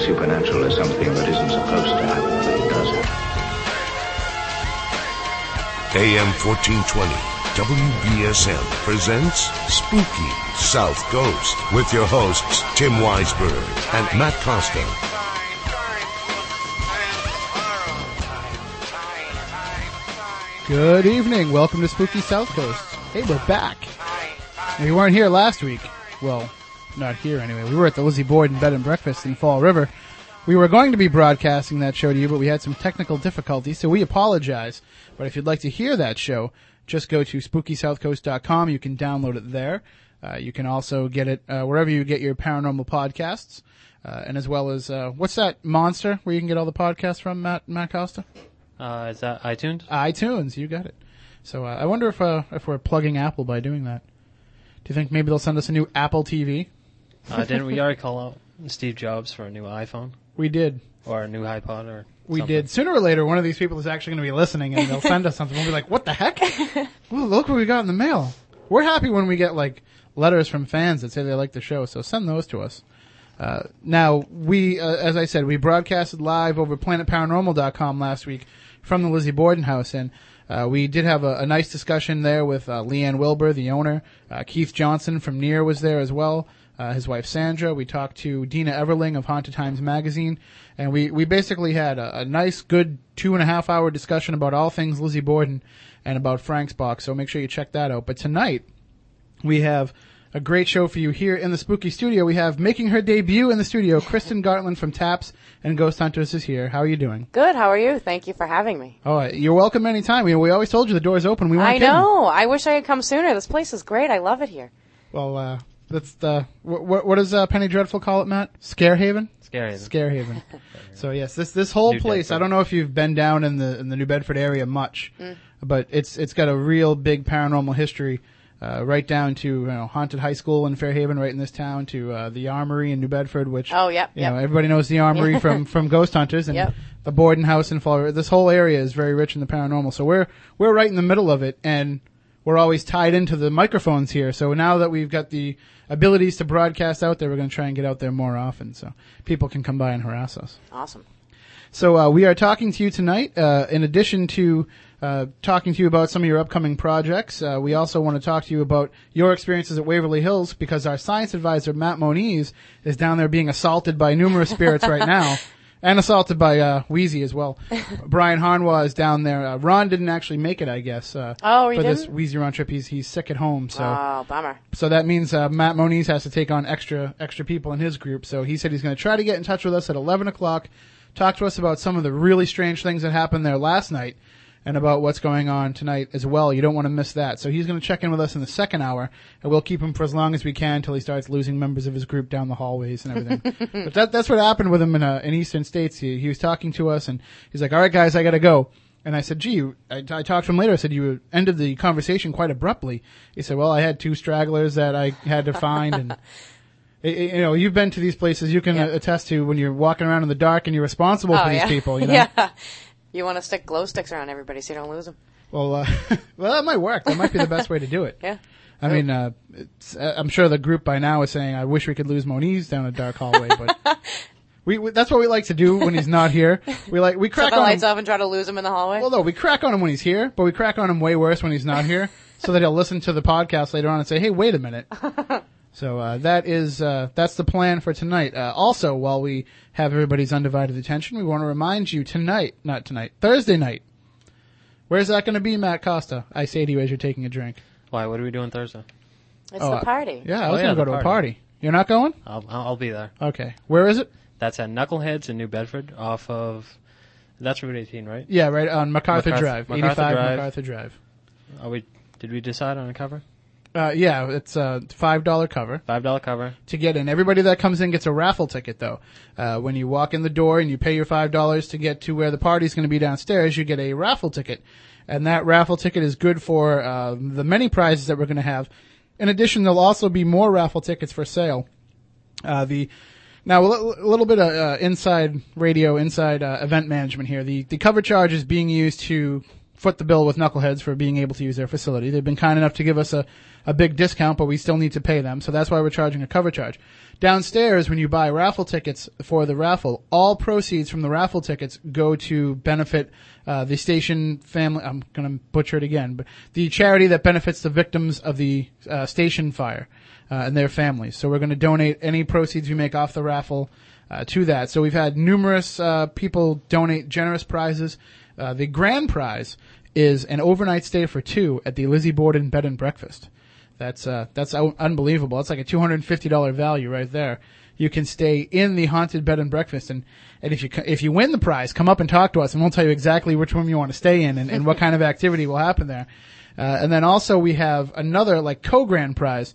supernatural is something that isn't supposed to happen, but it does happen. AM 1420, WBSM presents Spooky South Coast with your hosts, Tim Weisberg and Matt Costa. Good evening. Welcome to Spooky South Coast. Hey, we're back. We weren't here last week. Well, not here anyway. We were at the Lizzie Borden Bed and Breakfast in Fall River. We were going to be broadcasting that show to you, but we had some technical difficulties, so we apologize. But if you'd like to hear that show, just go to spookysouthcoast.com. You can download it there. Uh, you can also get it uh, wherever you get your paranormal podcasts, uh, and as well as uh, what's that monster where you can get all the podcasts from, Matt Matt Costa? Uh, is that iTunes? iTunes. You got it. So uh, I wonder if uh, if we're plugging Apple by doing that. Do you think maybe they'll send us a new Apple TV? Uh, didn't we already call out Steve Jobs for a new iPhone We did. or a new iPod or? We something? did. Sooner or later, one of these people is actually going to be listening, and they'll send us something. We'll be like, "What the heck? Ooh, look what we got in the mail." We're happy when we get like letters from fans that say they like the show, so send those to us. Uh, now, we, uh, as I said, we broadcasted live over planetparanormal.com last week from the Lizzie Borden house, and uh, we did have a, a nice discussion there with uh, Leanne Wilbur, the owner. Uh, Keith Johnson from Near was there as well. Uh, his wife Sandra. We talked to Dina Everling of Haunted Times magazine, and we, we basically had a, a nice, good two and a half hour discussion about all things Lizzie Borden and about Frank's box. So make sure you check that out. But tonight, we have a great show for you here in the spooky studio. We have making her debut in the studio, Kristen Gartland from Taps and Ghost Hunters is here. How are you doing? Good. How are you? Thank you for having me. Oh, you're welcome anytime. We, we always told you the door's open. We I kidding. know. I wish I had come sooner. This place is great. I love it here. Well, uh, that's the what, what does uh, Penny Dreadful call it, Matt? Scarehaven. Scary. Scarehaven. so yes, this this whole New place. I don't know if you've been down in the in the New Bedford area much, but it's it's got a real big paranormal history. Uh, right down to you know haunted high school in Fairhaven, right in this town, to uh, the Armory in New Bedford, which Oh, yep, you yep. know everybody knows the Armory from from Ghost Hunters, and Yep. the Borden House in Fall. River. This whole area is very rich in the paranormal, so we're we're right in the middle of it, and we're always tied into the microphones here. So now that we've got the abilities to broadcast out there, we're going to try and get out there more often, so people can come by and harass us. Awesome. So uh, we are talking to you tonight. Uh, in addition to uh, talking to you about some of your upcoming projects, uh, we also want to talk to you about your experiences at Waverly Hills because our science advisor Matt Moniz is down there being assaulted by numerous spirits right now. And assaulted by uh, Wheezy as well. Brian Harnois is down there. Uh, Ron didn't actually make it, I guess. Uh, Oh, he for this didn't? Wheezy Ron trip. He's he's sick at home, so Oh, bummer. so that means uh, Matt Moniz has to take on extra extra people in his group. So he said he's going to try to get in touch with us at 11 o'clock, talk to us about some of the really strange things that happened there last night, and about what's going on tonight as well. You don't want to miss that. So he's going to check in with us in the second hour, and we'll keep him for as long as we can until he starts losing members of his group down the hallways and everything. but that, that's what happened with him in, uh, in Eastern State. He, he was talking to us, and he's like, "All right, guys, I got to go." And I said, gee, I, I talked to him later. I said, you ended the conversation quite abruptly. He said, well, I had two stragglers that I had to find. And, you know, you've been to these places. You can Yeah. attest to when you're walking around in the dark and you're responsible oh, for these yeah. people, you know? yeah. You want to stick glow sticks around everybody so you don't lose them. Well, uh, well, that might work. That might be the best way to do it. Yeah. I mean, uh, it's, uh, I'm sure the group by now is saying, I wish we could lose Moniz down a dark hallway, but we, we, that's what we like to do when he's not here. We like, we crack the on lights him. off and try to lose him in the hallway. Well, no, we crack on him when he's here, but we crack on him way worse when he's not here, so that he'll listen to the podcast later on and say, "Hey, wait a minute." So uh, that is uh, that's the plan for tonight. Uh, also, while we have everybody's undivided attention, we want to remind you tonight, not tonight, Thursday night. Where's that going to be, Matt Costa? I say to you as you're taking a drink. Why? What are we doing Thursday? it's oh, the uh, party. Yeah, I Oh, was yeah, going to go to a party. party. You're not going? I'll I'll I'll be there. Okay. Where is it? That's at Knuckleheads in New Bedford, off of. That's Route 18, right? Yeah, right on MacArthur, MacArthur- Drive, MacArthur 85 Drive. MacArthur Drive. Are we? Did we decide on a cover? Uh, yeah, it's a five dollar cover. Five dollar cover. to get in. Everybody that comes in gets a raffle ticket though. Uh, when you walk in the door and you pay your five dollars to get to where the party's going to be downstairs, you get a raffle ticket, and that raffle ticket is good for uh, the many prizes that we're going to have. In addition, there'll also be more raffle tickets for sale. Uh, the now a a little bit of uh, inside radio, inside uh, event management here. The the cover charge is being used to foot the bill with Knuckleheads for being able to use their facility. They've been kind enough to give us a, a big discount, but we still need to pay them, so that's why we're charging a cover charge. Downstairs, when you buy raffle tickets for the raffle, all proceeds from the raffle tickets go to benefit uh, the station family. I'm going to butcher it again, but the charity that benefits the victims of the uh, station fire uh, and their families. So we're going to donate any proceeds we make off the raffle uh, to that. So we've had numerous uh, people donate generous prizes. Uh, the grand prize is an overnight stay for two at the Lizzie Borden Bed and Breakfast. That's uh, that's un- unbelievable. That's like a two hundred and fifty dollar value right there. You can stay in the haunted bed and breakfast, and and if you if you win the prize, come up and talk to us, and we'll tell you exactly which room you want to stay in and, and what kind of activity will happen there. Uh, and then also we have another like co-grand prize.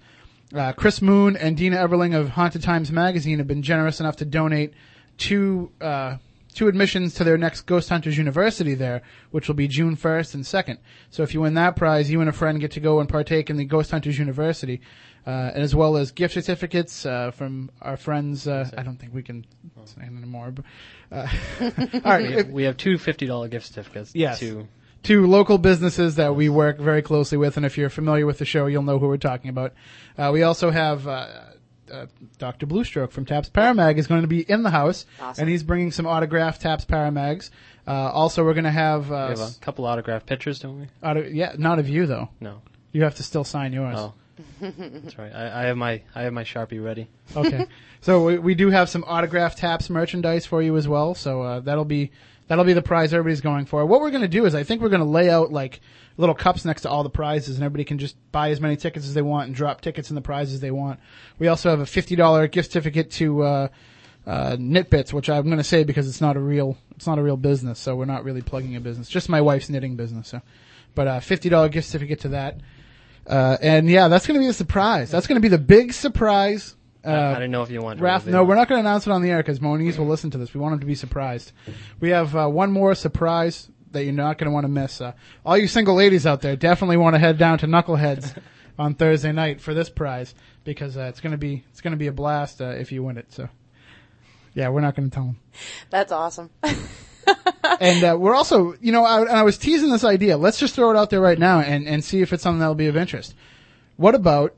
Uh, Chris Moon and Dina Everling of Haunted Times magazine have been generous enough to donate two uh, two admissions to their next Ghost Hunters University there, which will be June 1st and 2nd. So if you win that prize, you and a friend get to go and partake in the Ghost Hunters University, uh, as well as gift certificates uh, from our friends. Uh, I don't think we can say anymore. But, uh, all right, We if- have, we have two fifty dollar gift certificates. Yes. To two local businesses that we work very closely with, and if you're familiar with the show, you'll know who we're talking about. Uh, we also have uh, Dr. Bluestroke from Taps Paramag is going to be in the house, Awesome. and he's bringing some autographed Taps Paramags. Uh, also, we're going to have, uh, we have a couple autographed pictures, don't we? auto- yeah, not of you though. No. You have to still sign yours. Oh. That's right. I, I have my I have my sharpie ready. Okay. so we, we do have some autographed taps merchandise for you as well. So uh, that'll be that'll be the prize everybody's going for. What we're going to do is I think we're going to lay out like little cups next to all the prizes, and everybody can just buy as many tickets as they want and drop tickets in the prizes they want. We also have a fifty dollar gift certificate to. Uh, uh, Knitbits, which I'm going to say because it's not a real, it's not a real business, so we're not really plugging a business. Just my wife's knitting business. So, but uh, fifty dollar gift certificate to that. Uh, and yeah, that's going to be a surprise. That's going to be the big surprise. Uh, I, didn't know if you wanted. to Raph, no, we're not going to announce it on the air because Moniz will listen to this. We want him to be surprised. We have uh, one more surprise that you're not going to want to miss. Uh, all you single ladies out there definitely want to head down to Knuckleheads on Thursday night for this prize because uh, it's going to be it's going to be a blast uh, if you win it. So, yeah, we're not going to tell them. That's awesome. and uh, we're also, you know, I, and I was teasing this idea. Let's just throw it out there right now and, and see if it's something that'll be of interest. What about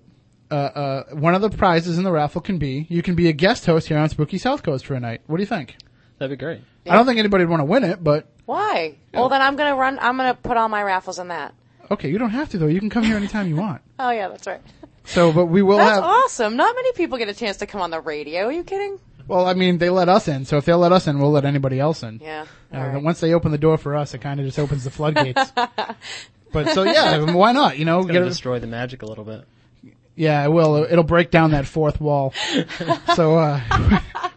uh, uh, one of the prizes in the raffle can be you can be a guest host here on Spooky South Coast for a night. What do you think? That'd be great. I don't think anybody would want to win it, but Why? Well, then I'm gonna run. I'm gonna put all my raffles in that. okay, you don't have to though. You can come here anytime you want. Oh yeah, that's right. So, but we will That's have. awesome. Not many people get a chance to come on the radio. Are you kidding? Well, I mean, they let us in, so if they'll let us in, we'll let anybody else in. Yeah. Uh, all right. Once they open the door for us, it kind of just opens the floodgates. but so yeah, I mean, why not? You know, It's gonna a- destroy the magic a little bit. Yeah, it will. It'll break down that fourth wall. so, uh,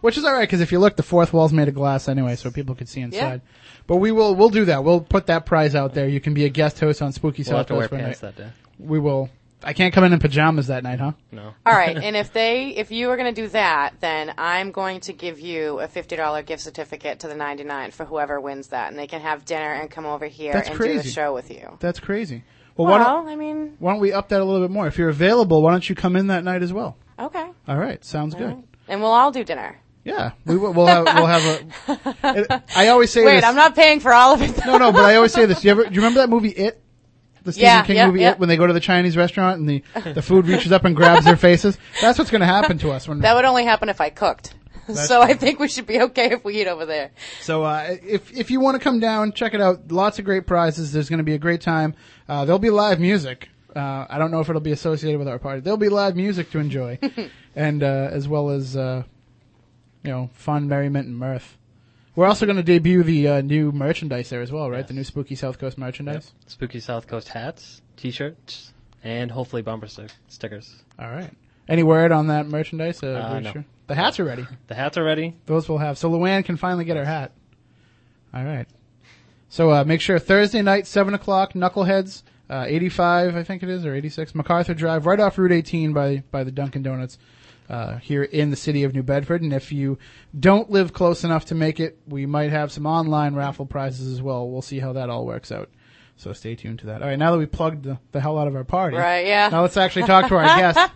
which is all right because if you look, the fourth wall's made of glass anyway, so people can see inside. But we will. We'll do that. We'll put that prize out there. You can be a guest host on Spooky We'll have South to wear Coast for pants night. that day. We will. I can't come in in pajamas that night, huh? No. All right, and if they, if you are going to do that, then I'm going to give you a fifty dollar gift certificate to the 99 for whoever wins that, and they can have dinner and come over here That's and do crazy. the show with you. That's crazy. Well, why don't, Well, I mean, why don't we up that a little bit more? If you're available, why don't you come in that night as well? okay, All right, sounds good. and we'll all do dinner. Yeah, we will. We'll have. We'll have a. I always say Wait, this. I'm not paying for all of it. No, no, but I always say this. Do you ever? Do you remember that movie It? The Stephen Yeah, King yeah, movie yeah. It, when they go to the Chinese restaurant and the the food reaches up and grabs their faces. That's what's going to happen to us when. That would only happen if I cooked. That's so I think we should be okay if we eat over there. So uh, if if you want to come down, check it out. Lots of great prizes. There's going to be a great time. Uh, there'll be live music. Uh, I don't know if it'll be associated with our party. There'll be live music to enjoy, and uh, as well as uh, you know fun, merriment, and mirth. We're also going to debut the uh, new merchandise there as well, right? Yes. The new Spooky South Coast merchandise. Spooky South Coast hats, T-shirts, and hopefully bumper stick- stickers. All right. Any word on that merchandise? Uh, Uh, no. sure? The hats are ready. The hats are ready. Those we'll have. So Luann can finally get her hat. All right. So uh, make sure Thursday night, seven o'clock, Knuckleheads, uh, eighty-five, I think it is, or eighty-six, MacArthur Drive, right off Route 18 by by the Dunkin' Donuts. Uh, here in the city of New Bedford, and if you don't live close enough to make it, we might have some online raffle prizes as well. We'll see how that all works out. So stay tuned to that. All right, now that we plugged the, the hell out of our party, Right, yeah. Now let's actually talk to our guest.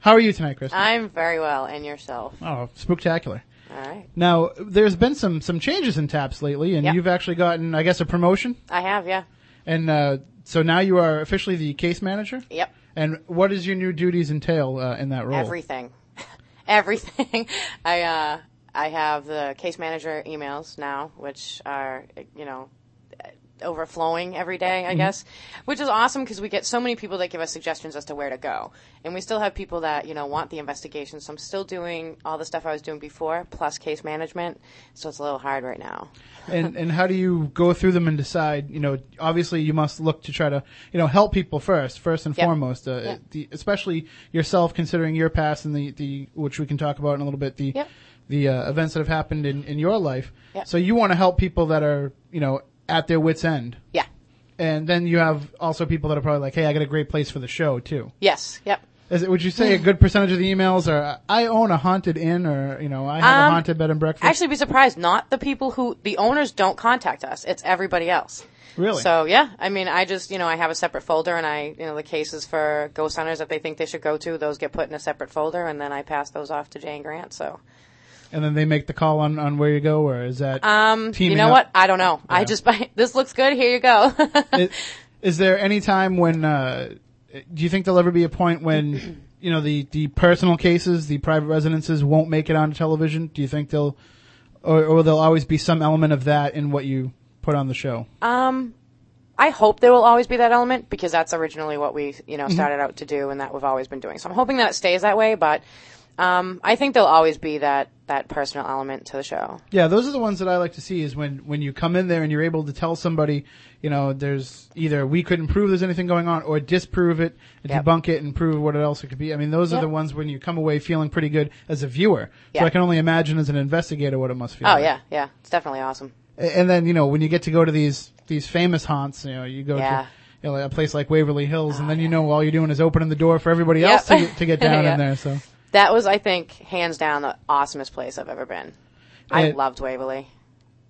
How are you tonight, Chris? I'm very well, and yourself. Oh, spectacular. All right. Now, there's been some some changes in taps lately, and Yep. you've actually gotten, I guess, a promotion. I have, yeah. And uh, so now you are officially the case manager. Yep. And what does your new duties entail uh, in that role? Everything. Everything. I uh I have the case manager emails now, which are you know overflowing every day, I guess, which is awesome because we get so many people that give us suggestions as to where to go, and we still have people that you know want the investigation. So I'm still doing all the stuff I was doing before, plus case management. So it's a little hard right now. and and how do you go through them and decide? You know, obviously you must look to try to you know help people first, first and Yep. foremost. Uh, Yep. the, especially yourself, considering your past and the, the which we can talk about in a little bit. The Yep. the uh, events that have happened in, in your life. Yep. So you want to help people that are you know at their wits end, Yeah. and then you have also people that are probably like, hey, I got a great place for the show too. Yes. Yep. Is it, would you say a good percentage of the emails are I own a haunted inn or you know I have a Um, haunted bed and breakfast? Actually, be surprised. Not the people who the owners don't contact us. It's everybody else. really? So yeah, I mean, I just you know I have a separate folder, and I you know the cases for ghost hunters that they think they should go to, those get put in a separate folder, and then I pass those off to Jay and Grant. So and then they make the call on, on where you go, or is that um, you know up? what? I don't know. I just this looks good. Here you go. is, is there any time when uh, do you think there'll ever be a point when you know the the personal cases, the private residences won't make it onto television? Do you think they'll or, or there'll always be some element of that in what you put on the show? um, I hope there will always be that element because that's originally what we you know started out to do, and that we've always been doing. So I'm hoping that it stays that way, but. Um, I think there'll always be that, that personal element to the show. Yeah, those are the ones that I like to see. Is when when you come in there and you're able to tell somebody, you know, there's either we couldn't prove there's anything going on, or disprove it, and Yep. debunk it, and prove what it else it could be. I mean, those are the ones when you come away feeling pretty good as a viewer. So I can only imagine as an investigator what it must feel. Oh like. yeah, yeah, it's definitely awesome. And then you know when you get to go to these these famous haunts, you know, you go Yeah. to. You know, a place like Waverly Hills, and then you know all you're doing is opening the door for everybody else to get, to get down Yeah. in there. So, That was, I think, hands down the awesomest place I've ever been. I It- loved Waverly.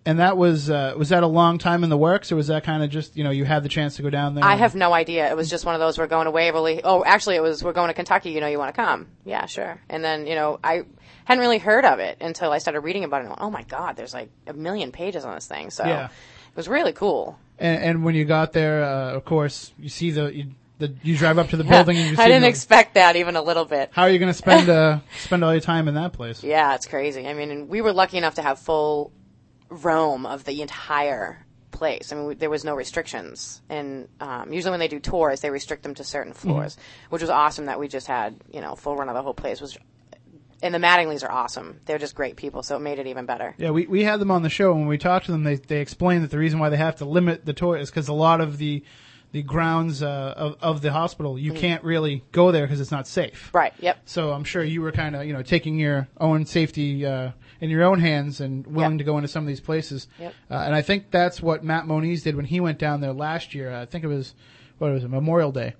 and that was uh, was that a long time in the works, or was that kind of just you know you had the chance to go down there? I have no idea. It was just one of those. We're going to Waverly. Oh, actually, it was we're going to Kentucky. You know, you want to come? Yeah, sure. And then you know, I hadn't really heard of it until I started reading about it. And went, oh my God, there's like a million pages on this thing. So Yeah. it was really cool. And, and when you got there, uh, of course, you see the you, the you drive up to the building and you see. I didn't the- expect that even a little bit. How are you going to spend uh, spend all your time in that place? Yeah, it's crazy. I mean, and we were lucky enough to have full roam of the entire place. I mean, we, there was no restrictions. And um, usually when they do tours, they restrict them to certain floors, which was awesome that we just had, you know, full run of the whole place. Was and the Mattingleys are awesome. They're just great people, so it made it even better. Yeah, we we had them on the show. and When we talked to them, they they explained that the reason why they have to limit the tour is because a lot of the the grounds uh, of of the hospital you can't really go there because it's not safe. Right. Yep. So I'm sure you were kind of you know taking your own safety uh, in your own hands and willing Yep. to go into some of these places. Yep. Uh, and I think that's what Matt Moniz did when he went down there last year. I think it was what was it Memorial Day.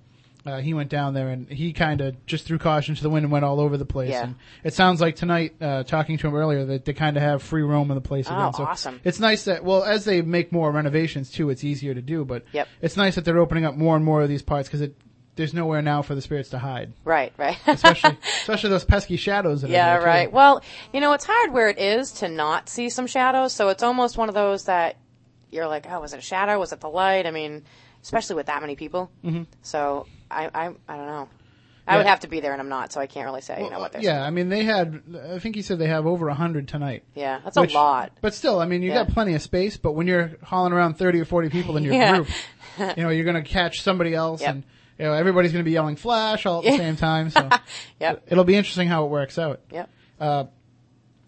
Uh, he went down there and he kind of just threw caution to the wind and went all over the place. Yeah. And it sounds like tonight, uh, talking to him earlier, that they kind of have free roam in the place Oh, again. So awesome. It's nice that well, as they make more renovations too, it's easier to do. But Yep. it's nice that they're opening up more and more of these parts because it there's nowhere now for the spirits to hide Right. Right. especially especially those pesky shadows that are Yeah, there, too. right. Well, you know, it's hard where it is to not see some shadows, so it's almost one of those that you're like, oh, was it a shadow? Was it the light? I mean, especially with that many people. Mm-hmm. So I, I, I don't know. I would have to be there, and I'm not, so I can't really say, you know, what they're yeah, I mean they had. I think he said they have over a hundred tonight. Yeah, that's which- a lot. But still, I mean, you Yeah. got plenty of space. But when you're hauling around thirty or forty people in your Yeah. group, you know you're going to catch somebody else, Yep. and you know everybody's going to be yelling "flash" all at the same time. So Yep. it'll be interesting how it works out. Yep.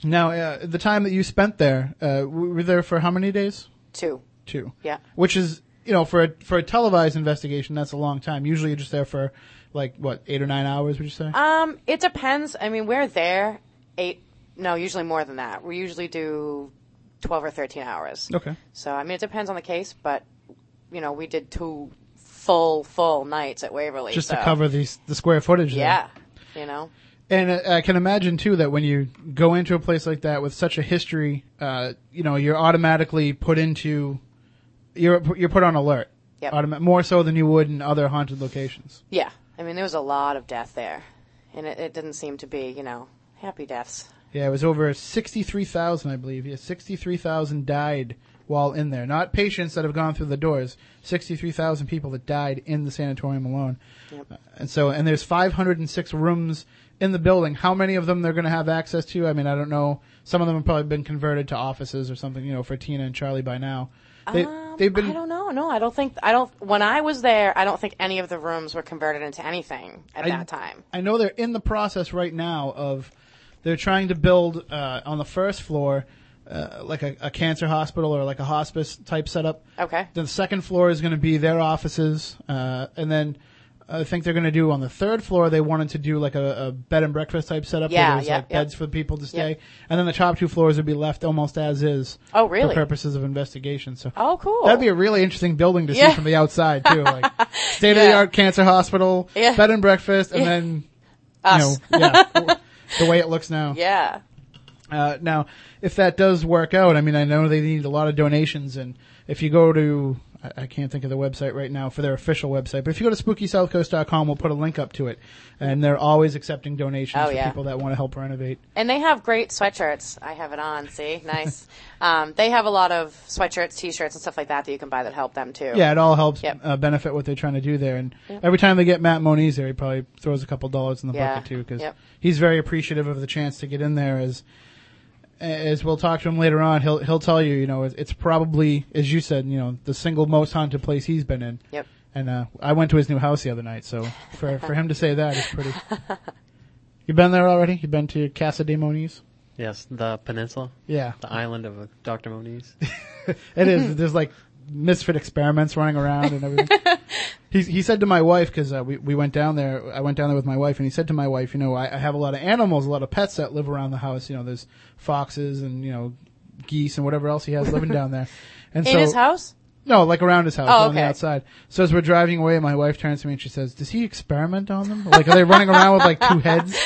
Now, uh, the time that you spent there, uh, were there for how many days? Two. Two. Yeah. Which is, you know, for a, for a televised investigation, that's a long time. Usually, you're just there for like what eight or nine hours. Would you say? Um, it depends. I mean, we're there eight. No, usually more than that. We usually do twelve or thirteen hours. okay. So I mean, it depends on the case, but you know, we did two full full nights at Waverly Just so- to cover these the square footage. there. Yeah, you know. And uh, I can imagine too that when you go into a place like that with such a history, uh, you know, you're automatically put into, you're you're put on alert. Yep. Automa- more so than you would in other haunted locations. Yeah, I mean, there was a lot of death there, and it, it didn't seem to be, you know, happy deaths. Yeah, it was over 63,000, I believe. Yeah, 63,000 died while in there. Not patients that have gone through the doors. 63,000 people that died in the sanatorium alone. Uh, and so, and there's 506 rooms in the building. How many of them they're going to have access to? I mean, I don't know. Some of them have probably been converted to offices or something, you know, for Tina and Charlie by now. They, Um, they've been I don't know. No, I don't think. I don't. When I was there, I don't think any of the rooms were converted into anything at I- that time. I know they're in the process right now of they're trying to build uh, on the first floor uh, like a, a cancer hospital or like a hospice type setup. Okay. The second floor is going to be their offices, uh, and then I think they're going to do on the third floor. They wanted to do like a, a bed and breakfast type setup. Yeah, where there's yeah, like yeah. beds for people to stay, and then the top two floors would be left almost as is. Oh, really? For purposes of investigation. So Oh, cool. That'd be a really interesting building to see from the outside too, like state of the art cancer hospital, Yeah. bed and breakfast, and then Us. you know, yeah, the way it looks now. yeah. Uh, now, if that does work out, I mean, I know they need a lot of donations, and if you go to, I, can't think of the website right now for their official website, but if you go to SpookySouthCoast.com, we'll put a link up to it, and they're always accepting donations Oh, for yeah. people that want to help renovate. And they have great sweatshirts. I have it on. See, nice. um, they have a lot of sweatshirts, t-shirts, and stuff like that that you can buy that help them too. Yeah, it all helps Yep. uh, benefit what they're trying to do there. And every time they get Matt Moniz there, he probably throws a couple dollars in the Yeah. bucket too, because Yep. he's very appreciative of the chance to get in there. As as we'll talk to him later on, he'll he'll tell you, you know, it's, it's probably as you said, you know, the single most haunted place he's been in. Yep. And uh, I went to his new house the other night, so for for him to say that is pretty. You've been there already? You've been to Casa de Moniz? Yes, the peninsula, Yeah, the island of uh, Dr. Moniz. It is. There's like misfit experiments running around and everything. he he said to my wife because uh, we we went down there. I went down there with my wife, and he said to my wife, you know, I, I have a lot of animals, a lot of pets that live around the house. You know, there's foxes and you know geese and whatever else he has living down there. And In so his house. no, like around his house Oh, on the outside. So as we're driving away, my wife turns to me and she says, "Does he experiment on them? Like are they running around with like two heads?"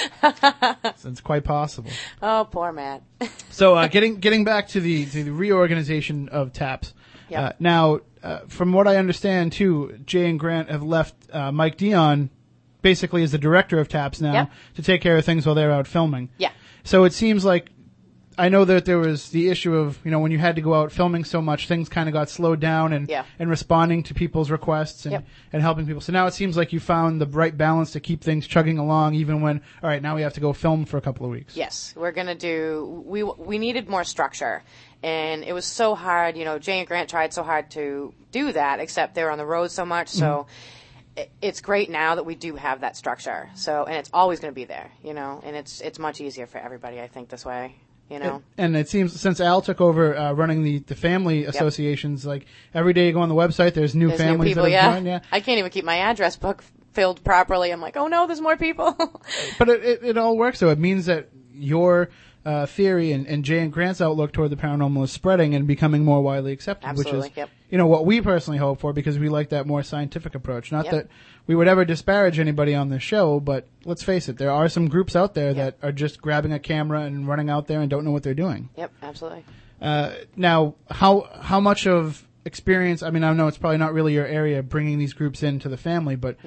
So it's quite possible. Oh, poor Matt. So uh, getting getting back to the to the reorganization of TAPS. Yeah. Uh, now, uh, from what I understand, too, Jay and Grant have left uh, Mike Dion basically as the director of TAPS now Yeah. to take care of things while they're out filming. Yeah. So it seems like I know that there was the issue of you know when you had to go out filming so much, things kind of got slowed down and Yeah. and responding to people's requests and Yep. and helping people. So now it seems like you found the right balance to keep things chugging along, even when all right now we have to go film for a couple of weeks. Yes, we're gonna do. We we needed more structure, and it was so hard. You know, Jay and Grant tried so hard to do that, except they were on the road so much. So it, it's great now that we do have that structure. So, and it's always going to be there. You know, and it's it's much easier for everybody. I think this way. You know. And it seems since Al took over uh, running the, the family associations, like every day you go on the website, there's new There's new families people, that yeah. joined. Yeah, I can't even keep my address book filled properly. I'm like, oh no, there's more people. but it, it, it all works. So it means that your uh, theory and, and Jay and Grant's outlook toward the paranormal is spreading and becoming more widely accepted, which is yep. you know what we personally hope for because we like that more scientific approach. Not Yep. that we would ever disparage anybody on the show, but let's face it, there are some groups out there that are just grabbing a camera and running out there and don't know what they're doing. yep, absolutely. Uh, now, how how much of experience? I mean, I know it's probably not really your area bringing these groups into the family, but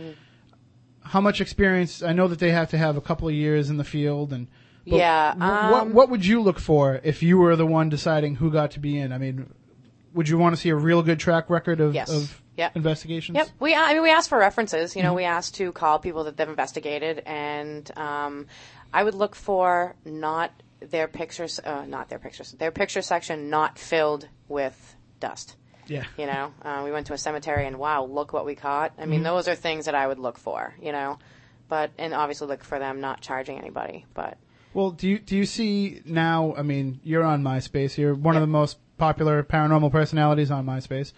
how much experience? I know that they have to have a couple of years in the field, and but Yeah, wh- what um, what would you look for if you were the one deciding who got to be in? I mean, would you want to see a real good track record of Yes. of Yep. investigations? Yep. We, I mean, we asked for references. Mm-hmm. You know, we asked to call people that they've investigated, and um, I would look for not their pictures, uh, not their pictures, their picture section not filled with dust. Yeah. You know, uh, we went to a cemetery, and wow, look what we caught. I Mm-hmm. mean, those are things that I would look for. You know, but and obviously look for them not charging anybody. But Well, do you do you see now? I mean, you're on MySpace. You're one of the most popular paranormal personalities on MySpace.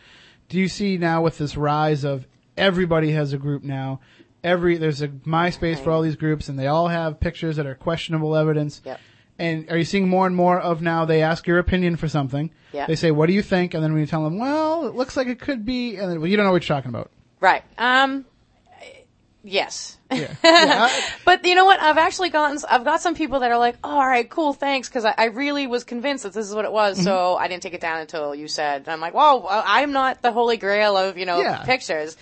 Do you see now with this rise of everybody has a group now? Every there's a MySpace for all these groups, and they all have pictures that are questionable evidence. Yep. And are you seeing more and more of now? They ask your opinion for something. Yeah. They say, "What do you think?" And then when you tell them, "Well, it looks like it could be," and then well, you don't know what you're talking about. right, um, yes. Yeah. yeah. But you know what? I've actually gotten, I've got some people that are like, oh, all right, cool, thanks, because I, I really was convinced that this is what it was, Mm-hmm. so I didn't take it down until you said. And I'm like, whoa, I- I'm not the holy grail of, you know, Yeah. pictures.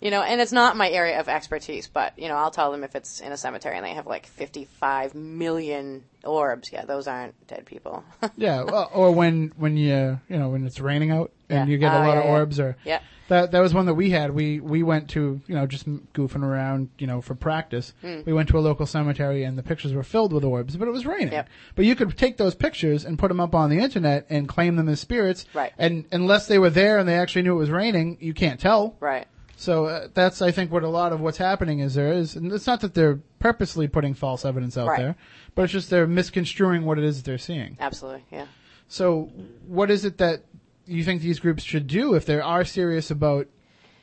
You know, and it's not my area of expertise, but you know, I'll tell them if it's in a cemetery and they have like 55 million orbs. Yeah, those aren't dead people. Yeah, well, or when when you you know when it's raining out and Yeah. you get a Oh, lot of orbs, or Yeah. That that was one that we had. We we went to you know just goofing around you know for practice. Hmm. We went to a local cemetery and the pictures were filled with orbs, but it was raining. Yep. But you could take those pictures and put them up on the internet and claim them as spirits. Right. And unless they were there and they actually knew it was raining, you can't tell. right. So uh, that's I think what a lot of what's happening is there is, and it's not that they're purposely putting false evidence out Right. there, but it's just they're misconstruing what it is that they're seeing. Absolutely. Yeah. So, what is it that you think these groups should do if they are serious about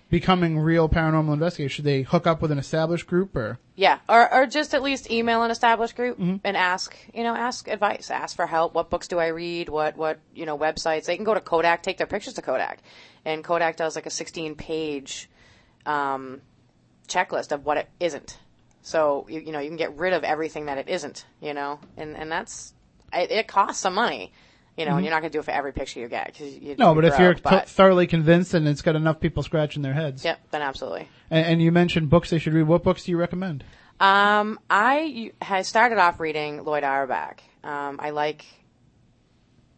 becoming real paranormal investigators? Should they hook up with an established group or? Yeah, or or just at least email an established group Mm-hmm. and ask, you know, ask advice, ask for help. What books do I read? What what you know websites? They can go to Kodak, take their pictures to Kodak, and Kodak does like a 16 page um, checklist of what it isn't. So you you know you can get rid of everything that it isn't, you know, and and that's it, it costs some money. You know, and you're not going to do it for every picture you get. Cause you, Mm-hmm. No, but if you're but, t- thoroughly convinced and it's got enough people scratching their heads. yep, then absolutely. And, and you mentioned books they should read. What books do you recommend? Um, I I started off reading Lloyd Auerbach. Um, I like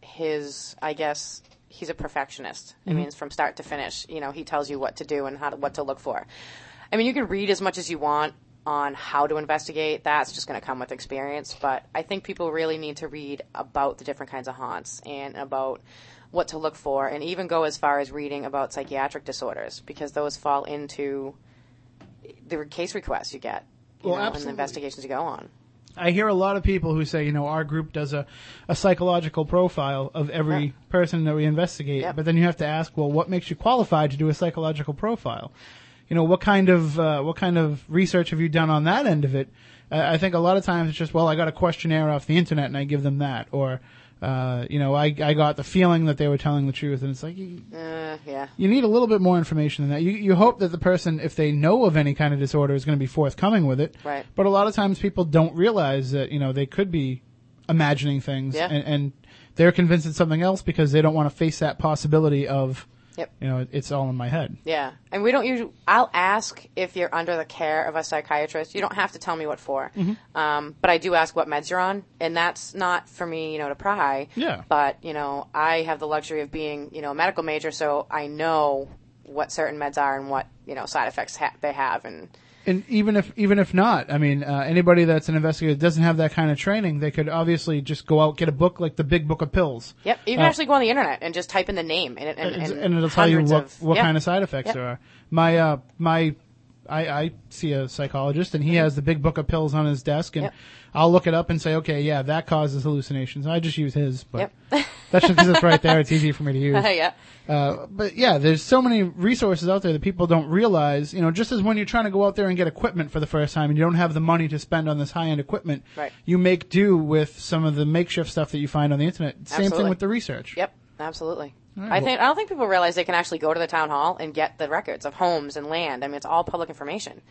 his. I guess he's a perfectionist. I mean, it's from start to finish. You know, he tells you what to do and how to, what to look for. I mean, you can read as much as you want on how to investigate. That's just going to come with experience. But I think people really need to read about the different kinds of haunts and about what to look for, and even go as far as reading about psychiatric disorders because those fall into the case requests you get you Well, know, and the investigations you go on. I hear a lot of people who say, you know, our group does a, a psychological profile of every Yeah. person that we investigate. But then you have to ask, well, what makes you qualified to do a psychological profile? You know, what kind of uh, what kind of research have you done on that end of it? Uh, I think a lot of times it's just, well, I got a questionnaire off the internet and I give them that, or uh, you know, I I got the feeling that they were telling the truth, and it's like you, Uh, yeah. you need a little bit more information than that. You you hope that the person, if they know of any kind of disorder, is going to be forthcoming with it. Right. But a lot of times people don't realize that you know they could be imagining things, Yeah. and, and they're convinced it's something else because they don't want to face that possibility of, Yep. you know, it's all in my head. Yeah. And we don't usually, I'll ask if you're under the care of a psychiatrist. You don't have to tell me what for. Mm-hmm. Um, but I do ask what meds you're on. And that's not for me, you know, to pry. Yeah. But, you know, I have the luxury of being, you know, a medical major, so I know what certain meds are and what, you know, side effects ha- they have. And, And even if even if not, I mean, uh, anybody that's an investigator that doesn't have that kind of training, they could obviously just go out get a book like the Big Book of Pills. yep. You can Uh, actually go on the internet and just type in the name and, and, and, and, it'll tell you what of, what yeah. kind of side effects Yep. there are. My uh my I, I see a psychologist and he has the big book of pills on his desk and Yep. I'll look it up and say, okay, yeah, that causes hallucinations. I just use his, but Yep. that's just because it's right there. It's easy for me to use. yeah. Uh, but yeah, there's so many resources out there that people don't realize. You know, just as when you're trying to go out there and get equipment for the first time and you don't have the money to spend on this high-end equipment, Right. you make do with some of the makeshift stuff that you find on the internet. Same thing with the research. Yep, absolutely. right, I well- think I don't think people realize they can actually go to the town hall and get the records of homes and land. I mean, it's all public information.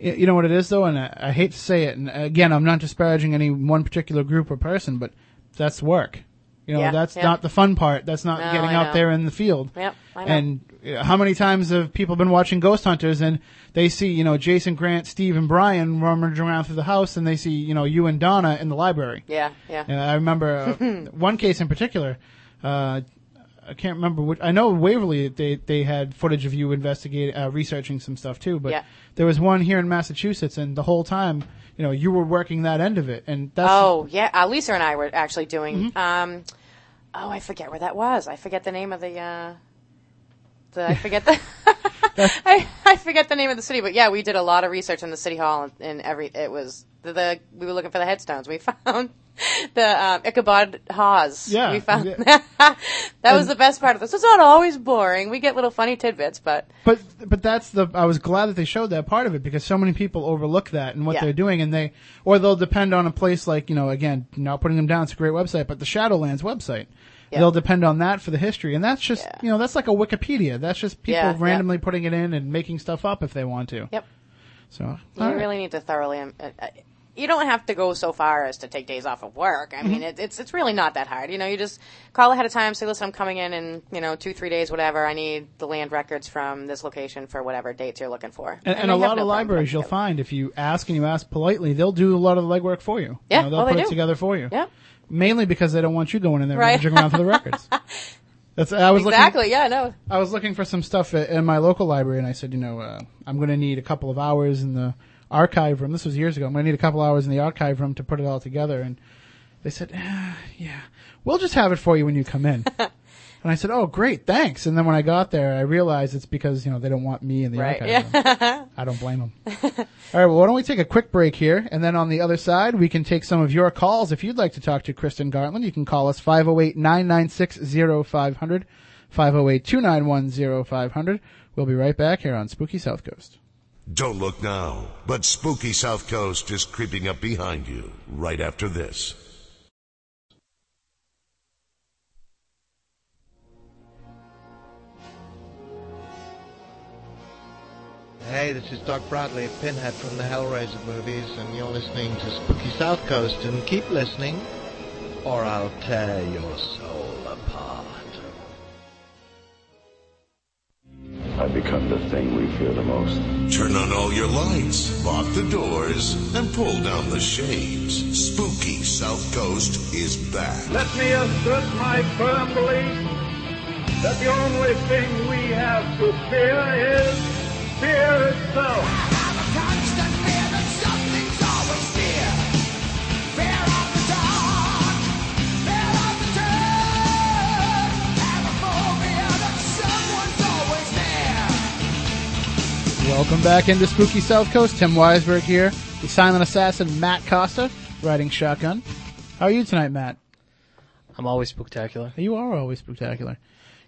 You know what it is though, and I, I hate to say it, and again, I'm not disparaging any one particular group or person, but that's work. You know, Yeah, that's yeah. not the fun part. That's not No, getting I out know. there in the field. Yep, I know. And how many times have people been watching Ghost Hunters and they see, you know, Jason, Grant, Steve, and Brian rummaging around through the house, and they see, you know, you and Donna in the library. Yeah, yeah. And I remember uh, one case in particular. Uh, I can't remember which. I know Waverly. They they had footage of you investigating, uh, researching some stuff too. But Yeah. there was one here in Massachusetts, and the whole time, you know, you were working that end of it, and that's Oh, yeah. Uh, Lisa and I were actually doing. Mm-hmm. Um, oh, I forget where that was. I forget the name of the. Uh, the I forget the. I, I forget the name of the city, but yeah, we did a lot of research in the city hall, and, and every it was the, the we were looking for the headstones. We found the um, Ichabod Hawes. Yeah, we found yeah. that was the best part of this. It's not always boring. We get little funny tidbits, but But but that's the I was glad that they showed that part of it because so many people overlook that and what Yeah. they're doing and they or they'll depend on a place like you know again not putting them down it's a great website but the Shadowlands website Yeah. they'll depend on that for the history and that's just Yeah. you know that's like a Wikipedia that's just people Yeah, yeah. randomly putting it in and making stuff up if they want to yep. so You right. really need to thoroughly. Um, uh, uh, you don't have to go so far as to take days off of work. I Mm-hmm. mean, it, it's it's really not that hard. You know, you just call ahead of time, say, listen, I'm coming in in you know two three days, whatever. I need the land records from this location for whatever dates you're looking for. And, and, they a lot no of libraries, you'll find if you ask and you ask politely, they'll do a lot of the legwork for you. Yeah, you know, they'll oh, they put it do. together for you. Yep. Mainly because they don't want you going in there Right. around for the records. That's I was looking. Exactly. Yeah. No. I was looking for some stuff at, in my local library, and I said, you know, uh, I'm going to need a couple of hours in the archive room. This was years ago. I'm going to need a couple of hours in the archive room to put it all together. And they said, eh, yeah, we'll just have it for you when you come in. and I said, oh, great, thanks. And then when I got there, I realized it's because you know they don't want me in the Right. archive Yeah. I don't blame them. all right, well, why don't we take a quick break here, and then on the other side, we can take some of your calls. If you'd like to talk to Kristen Gartland, you can call us 508-996-0500, 508-291-0500. We'll be right back here on Spooky South Coast. Don't look now, but spooky South Coast is creeping up behind you right after this. Hey, this is Doug Bradley, Pinhead from the Hellraiser movies, and you're listening to Spooky South Coast. And keep listening, or I'll tear your soul apart. I become the thing we fear the most. Turn on all your lights, lock the doors, and pull down the shades. Spooky South Coast is back. Let me assert my firm belief that the only thing we have to fear is fear itself. Welcome back into Spooky South Coast. Tim Weisberg here. The silent assassin Matt Costa riding shotgun. How are you tonight, Matt? I'm always spectacular. You are always spectacular.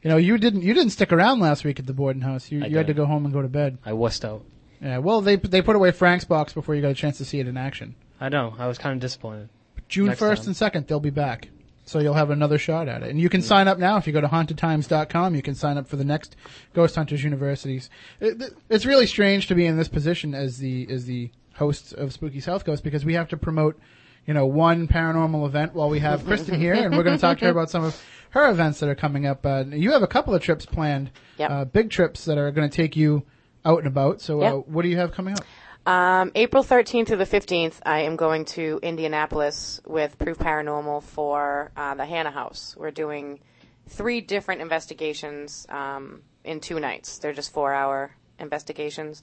You know, you didn't you didn't stick around last week at the Borden house. You you had to didn't. go home and go to bed. I wussed out. Yeah. Well, they they put away Frank's box before you got a chance to see it in action. I know. I was kind of disappointed. June Next first time. and second, they'll be back. So you'll have another shot at it. And you can mm. sign up now if you go to hauntedtimes.com. You can sign up for the next Ghost Hunters Universities. It, it's really strange to be in this position as the as the host of Spooky South Coast because we have to promote, you know, one paranormal event while we have Kristen here, and we're going to talk to her about some of her events that are coming up. Uh, you have a couple of trips planned, Yep. uh, big trips that are going to take you out and about. So, uh, what do you have coming up? Um, April 13th to the 15th, I am going to Indianapolis with Proof Paranormal for uh, the Hannah House. We're doing three different investigations um, in two nights. They're just four-hour investigations.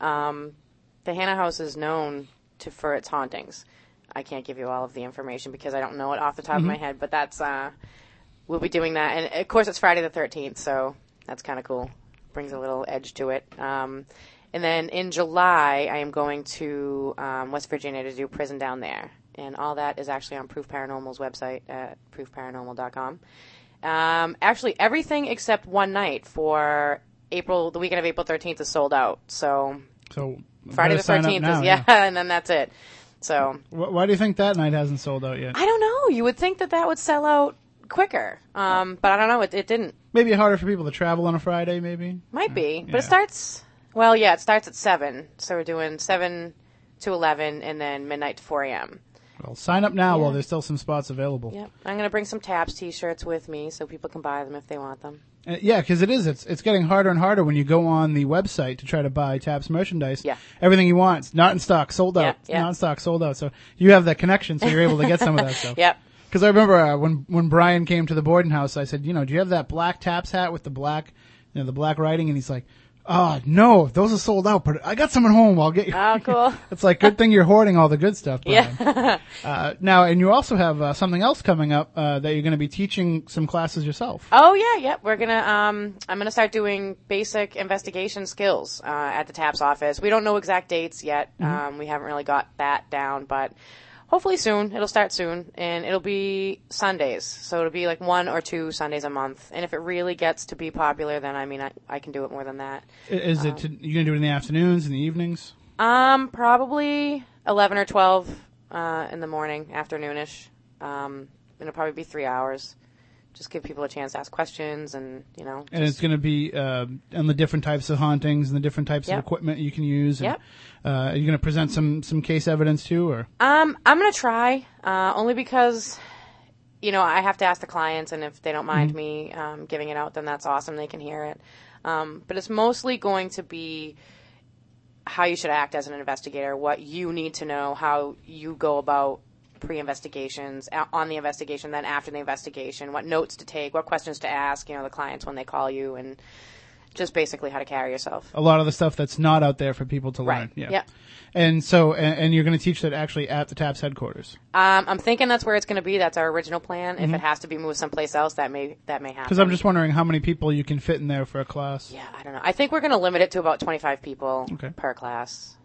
Um, the Hannah House is known to for its hauntings. I can't give you all of the information because I don't know it off the top of my head, but that's uh, we'll be doing that, and of course it's Friday the 13th, so that's kind of cool. Brings a little edge to it. Um, and then in July, I am going to um, West Virginia to do prison down there. And all that is actually on Proof Paranormal's website at proofparanormal.com. Um, actually, everything except one night for April, the weekend of April 13th is sold out. So So Friday the 13th now, is, yeah, and then that's it. So Wh- Why do you think that night hasn't sold out yet? I don't know. You would think that that would sell out quicker. Um, but I don't know. It, it didn't. Maybe harder for people to travel on a Friday, maybe. Might be, but yeah. it starts. Well, yeah, it starts at seven. So we're doing seven to eleven, and then midnight to four a.m. Well, sign up now while there's still some spots available. Yep. I'm gonna bring some Taps T-shirts with me, so people can buy them if they want them. Uh, yeah, because it is. It's it's getting harder and harder when you go on the website to try to buy Taps merchandise. Yeah. Everything you want, it's not in stock, sold out. Yeah, yeah. Not in stock, sold out. So you have that connection, so you're able to get some of that stuff. Yep. Because I remember uh, when when Brian came to the Borden house, I said, you know, do you have that black Taps hat with the black, you know, the black writing? And he's like, oh no, those are sold out, but I got some at home. I'll get you. Oh, cool. it's like good thing you're hoarding all the good stuff. Brian. yeah. Uh, now, and you also have uh, something else coming up uh, that you're going to be teaching some classes yourself. oh yeah, yep. We're gonna. Um, I'm gonna start doing basic investigation skills uh, at the Taps office. We don't know exact dates yet. Um, we haven't really got that down, but hopefully soon. It'll start soon, and it'll be Sundays. So it'll be like one or two Sundays a month. And if it really gets to be popular, then I mean, I, I can do it more than that. Is Is it? To, you to do it in the afternoons, in the evenings? Um, probably eleven or twelve uh, in the morning, afternoonish. Um, it'll probably be three hours. Just give people a chance to ask questions and you know. And it's going to be uh, on the different types of hauntings and the different types Yep. of equipment you can use. And, Yep. Uh, are you going to present some some case evidence too, or Um, I'm gonna try, uh, only because, you know, I have to ask the clients, and if they don't mind me um, giving it out, then that's awesome. They can hear it. Um, but it's mostly going to be how you should act as an investigator, what you need to know, how you go about pre-investigations, on the investigation, then after the investigation, what notes to take, what questions to ask, you know, the clients when they call you, and just basically how to carry yourself. a lot of the stuff that's not out there for people to Right. learn? Yeah. Yep. And so, and, and you're going to teach that actually at the TAPS headquarters Um, I'm thinking that's where it's going to be. That's our original plan. If it has to be moved someplace else, that may that may happen. because I'm just wondering how many people you can fit in there for a class. yeah, I don't know. I think we're going to limit it to about 25 people Okay. per class.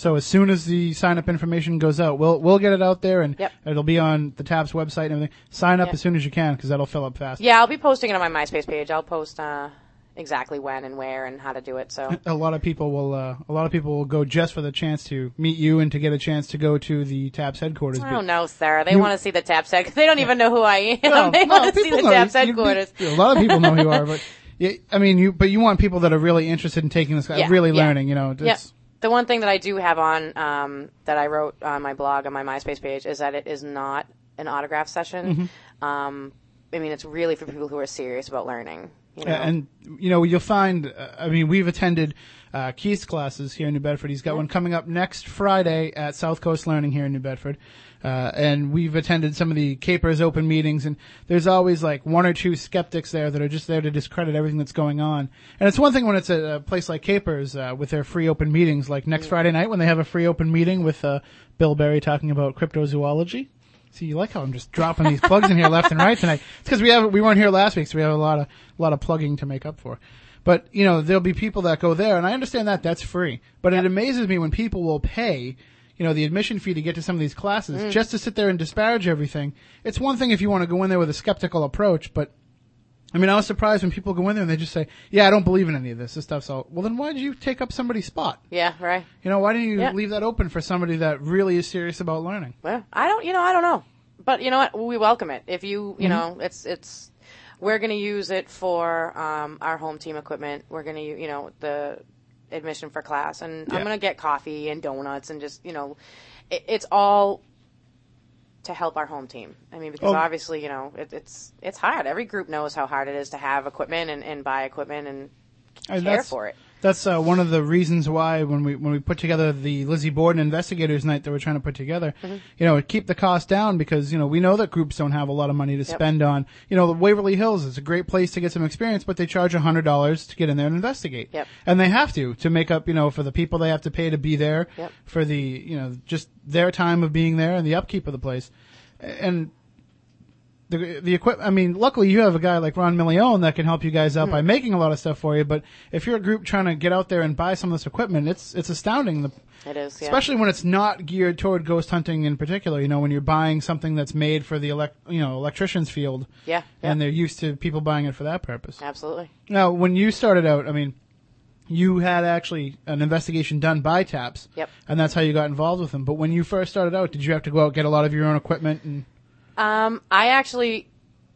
So as soon as the sign up information goes out, we'll we'll get it out there and Yep. it'll be on the TAPS website and everything. Sign up Yep. as soon as you can because that'll fill up fast. Yeah, I'll be posting it on my MySpace page. I'll post uh, exactly when and where and how to do it. So A lot of people will uh, a lot of people will go just for the chance to meet you and to get a chance to go to the TAPS headquarters. I But- don't know, Sarah. They You- want to see the Taps head. They don't even know who I am. They no, want to see the know TAPS you- you- headquarters. A lot of people know who you are, but yeah, I mean, you but you want people that are really interested in taking this, Yeah, really yeah. learning. You know, Yep. it's, The one thing that I do have on um, that I wrote on my blog on my MySpace page is that it is not an autograph session. Mm-hmm. Um, I mean, it's really for people who are serious about learning. You know? Yeah, and you know you'll find. Uh, I mean, we've attended uh, Keith's classes here in New Bedford. He's got one coming up next Friday at South Coast Learning here in New Bedford, uh, and we've attended some of the Capers open meetings. And there's always like one or two skeptics there that are just there to discredit everything that's going on. And it's one thing when it's a, a place like Capers uh, with their free open meetings, like next Friday night when they have a free open meeting with uh, Bill Berry talking about cryptozoology. See, you like how I'm just dropping these plugs in here left and right tonight. It's because we have we weren't here last week, so we have a lot of a lot of plugging to make up for. But you know, there'll be people that go there, and I understand that that's free. But it amazes me when people will pay, you know, the admission fee to get to some of these classes mm. just to sit there and disparage everything. It's one thing if you want to go in there with a skeptical approach, but I mean, I was surprised when people go in there and they just say, "Yeah, I don't believe in any of this. This stuff's all." Well, then why did you take up somebody's spot? yeah, right. You know, why didn't you Yeah. leave that open for somebody that really is serious about learning? Well, I don't, you know, I don't know, but you know what? We welcome it. If you, you know, it's it's we're going to use it for um, our home team equipment. We're going to, you know, the admission for class, and Yeah. I'm going to get coffee and donuts and just, you know, it, it's all to help our home team. I mean, because Oh. obviously, you know, it, it's it's hard. Every group knows how hard it is to have equipment and, and buy equipment and And care for it. That's uh, one of the reasons why when we when we put together the Lizzie Borden Investigators Night that we're trying to put together, Mm-hmm. you know, keep the cost down because you know we know that groups don't have a lot of money to spend on. You know, the Waverly Hills is a great place to get some experience, but they charge a hundred dollars to get in there and investigate. Yep. And they have to to make up, you know, for the people they have to pay to be there, Yep. for the you know just their time of being there and the upkeep of the place, and the the equip. I mean, luckily you have a guy like Ron Milione that can help you guys out Hmm. by making a lot of stuff for you. But if you're a group trying to get out there and buy some of this equipment, it's it's astounding. The, It is, yeah. especially when it's not geared toward ghost hunting in particular. You know, when you're buying something that's made for the elect, you know, electrician's field, Yeah, yeah. and they're used to people buying it for that purpose. Absolutely. Now, when you started out, I mean. You had actually an investigation done by TAPS, Yep. and that's how you got involved with them. But when you first started out, did you have to go out and get a lot of your own equipment? And Um, I actually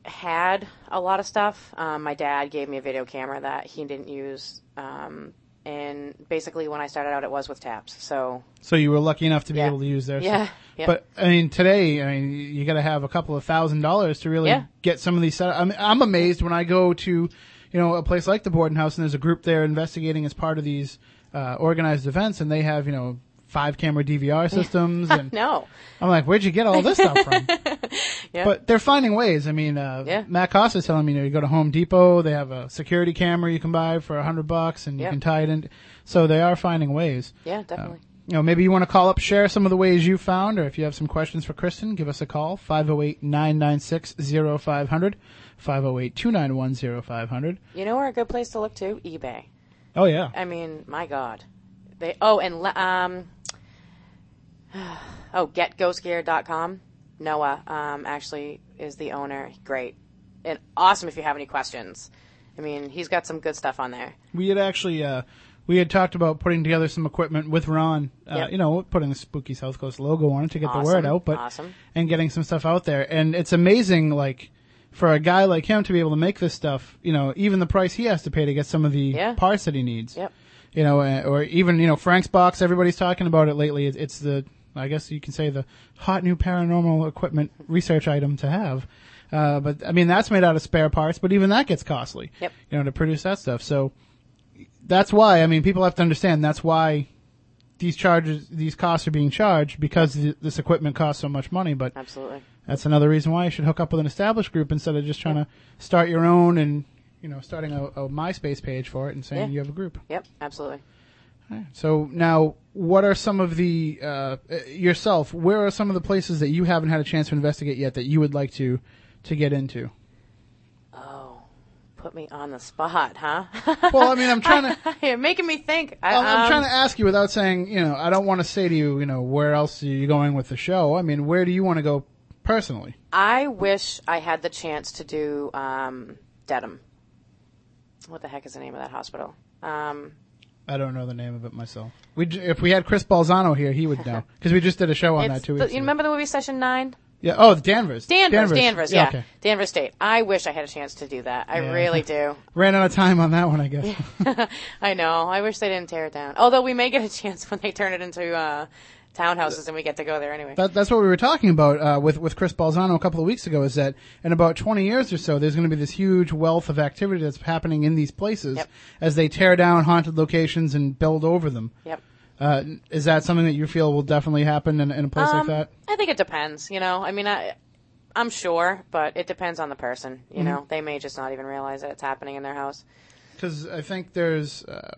had a lot of stuff. Um, my dad gave me a video camera that he didn't use. Um, and basically, when I started out, it was with taps. So So you were lucky enough to be Yeah. able to use their Yeah, stuff. yeah. But I mean, today, I mean, you got to have a couple of thousand dollars to really Yeah. get some of these set. I'm, I'm amazed when I go to, you know, a place like the Borden House and there's a group there investigating as part of these uh, organized events, and they have, you know, five camera DVR systems, and no, I'm like, where'd you get all this stuff from? Yeah. But they're finding ways. I mean, uh, Yeah. Matt Costa's telling me, you know, you go to Home Depot, they have a security camera you can buy for a hundred bucks, and you Yeah. can tie it in. So they are finding ways yeah, definitely. you know, maybe you want to call up, share some of the ways you found, or if you have some questions for Kristen, give us a call, 508-996-0500, 508-291-0500. you know where a good place to look to? eBay. Oh, yeah. I mean, my God. They oh and um oh getghostscared.com. Noah um, actually is the owner. Great and awesome. If you have any questions, I mean, he's got some good stuff on there. We had actually, uh, we had talked about putting together some equipment with Ron, uh, Yep. you know, putting the Spooky South Coast logo on it to get the word out, but, Awesome. and getting some stuff out there. And it's amazing, like, for a guy like him to be able to make this stuff, you know, even the price he has to pay to get some of the Yeah. parts that he needs. Yep. You know, uh, or even you know Frank's box. Everybody's talking about it lately. It's the I guess you can say the hot new paranormal equipment research item to have. Uh, but I mean that's made out of spare parts, but even that gets costly. Yep. You know to produce that stuff. So that's why I mean people have to understand that's why these charges these costs are being charged because th- this equipment costs so much money. But Absolutely. that's another reason why you should hook up with an established group instead of just trying to start your own and you know starting a, a MySpace page for it and saying Yeah. you have a group. Yep. Absolutely. So now, what are some of the uh, uh, yourself? Where are some of the places that you haven't had a chance to investigate yet that you would like to to get into? Oh, put me on the spot, huh? Well, I mean, I'm trying to. You're making me think. I, I'm, I'm um, trying to ask you without saying, you know, I don't want to say to you, you know, where else are you going with the show? I mean, where do you want to go personally? I wish I had the chance to do um, Dedham. What the heck is the name of that hospital? Um, I don't know the name of it myself. We, j- if we had Chris Balzano here, he would know because we just did a show on it's that two the- weeks. you ago. remember the movie Session Nine? Yeah. Oh, Danvers. Danvers, Danvers, yeah, Okay. Danvers State. I wish I had a chance to do that. I Yeah. really do. Ran out of time on that one, I guess. I know. I wish they didn't tear it down. Although we may get a chance when they turn it into uh, townhouses and we get to go there anyway. That, that's what we were talking about uh, with with Chris Balzano a couple of weeks ago. Is that in about twenty years or so, there's going to be this huge wealth of activity that's happening in these places Yep. as they tear down haunted locations and build over them. yep. Uh, is that something that you feel will definitely happen in, in a place like Um, that? I think it depends. You know, I mean, I, I'm sure, but it depends on the person. You Mm-hmm. know, they may just not even realize that it's happening in their house. Because I think there's. Uh,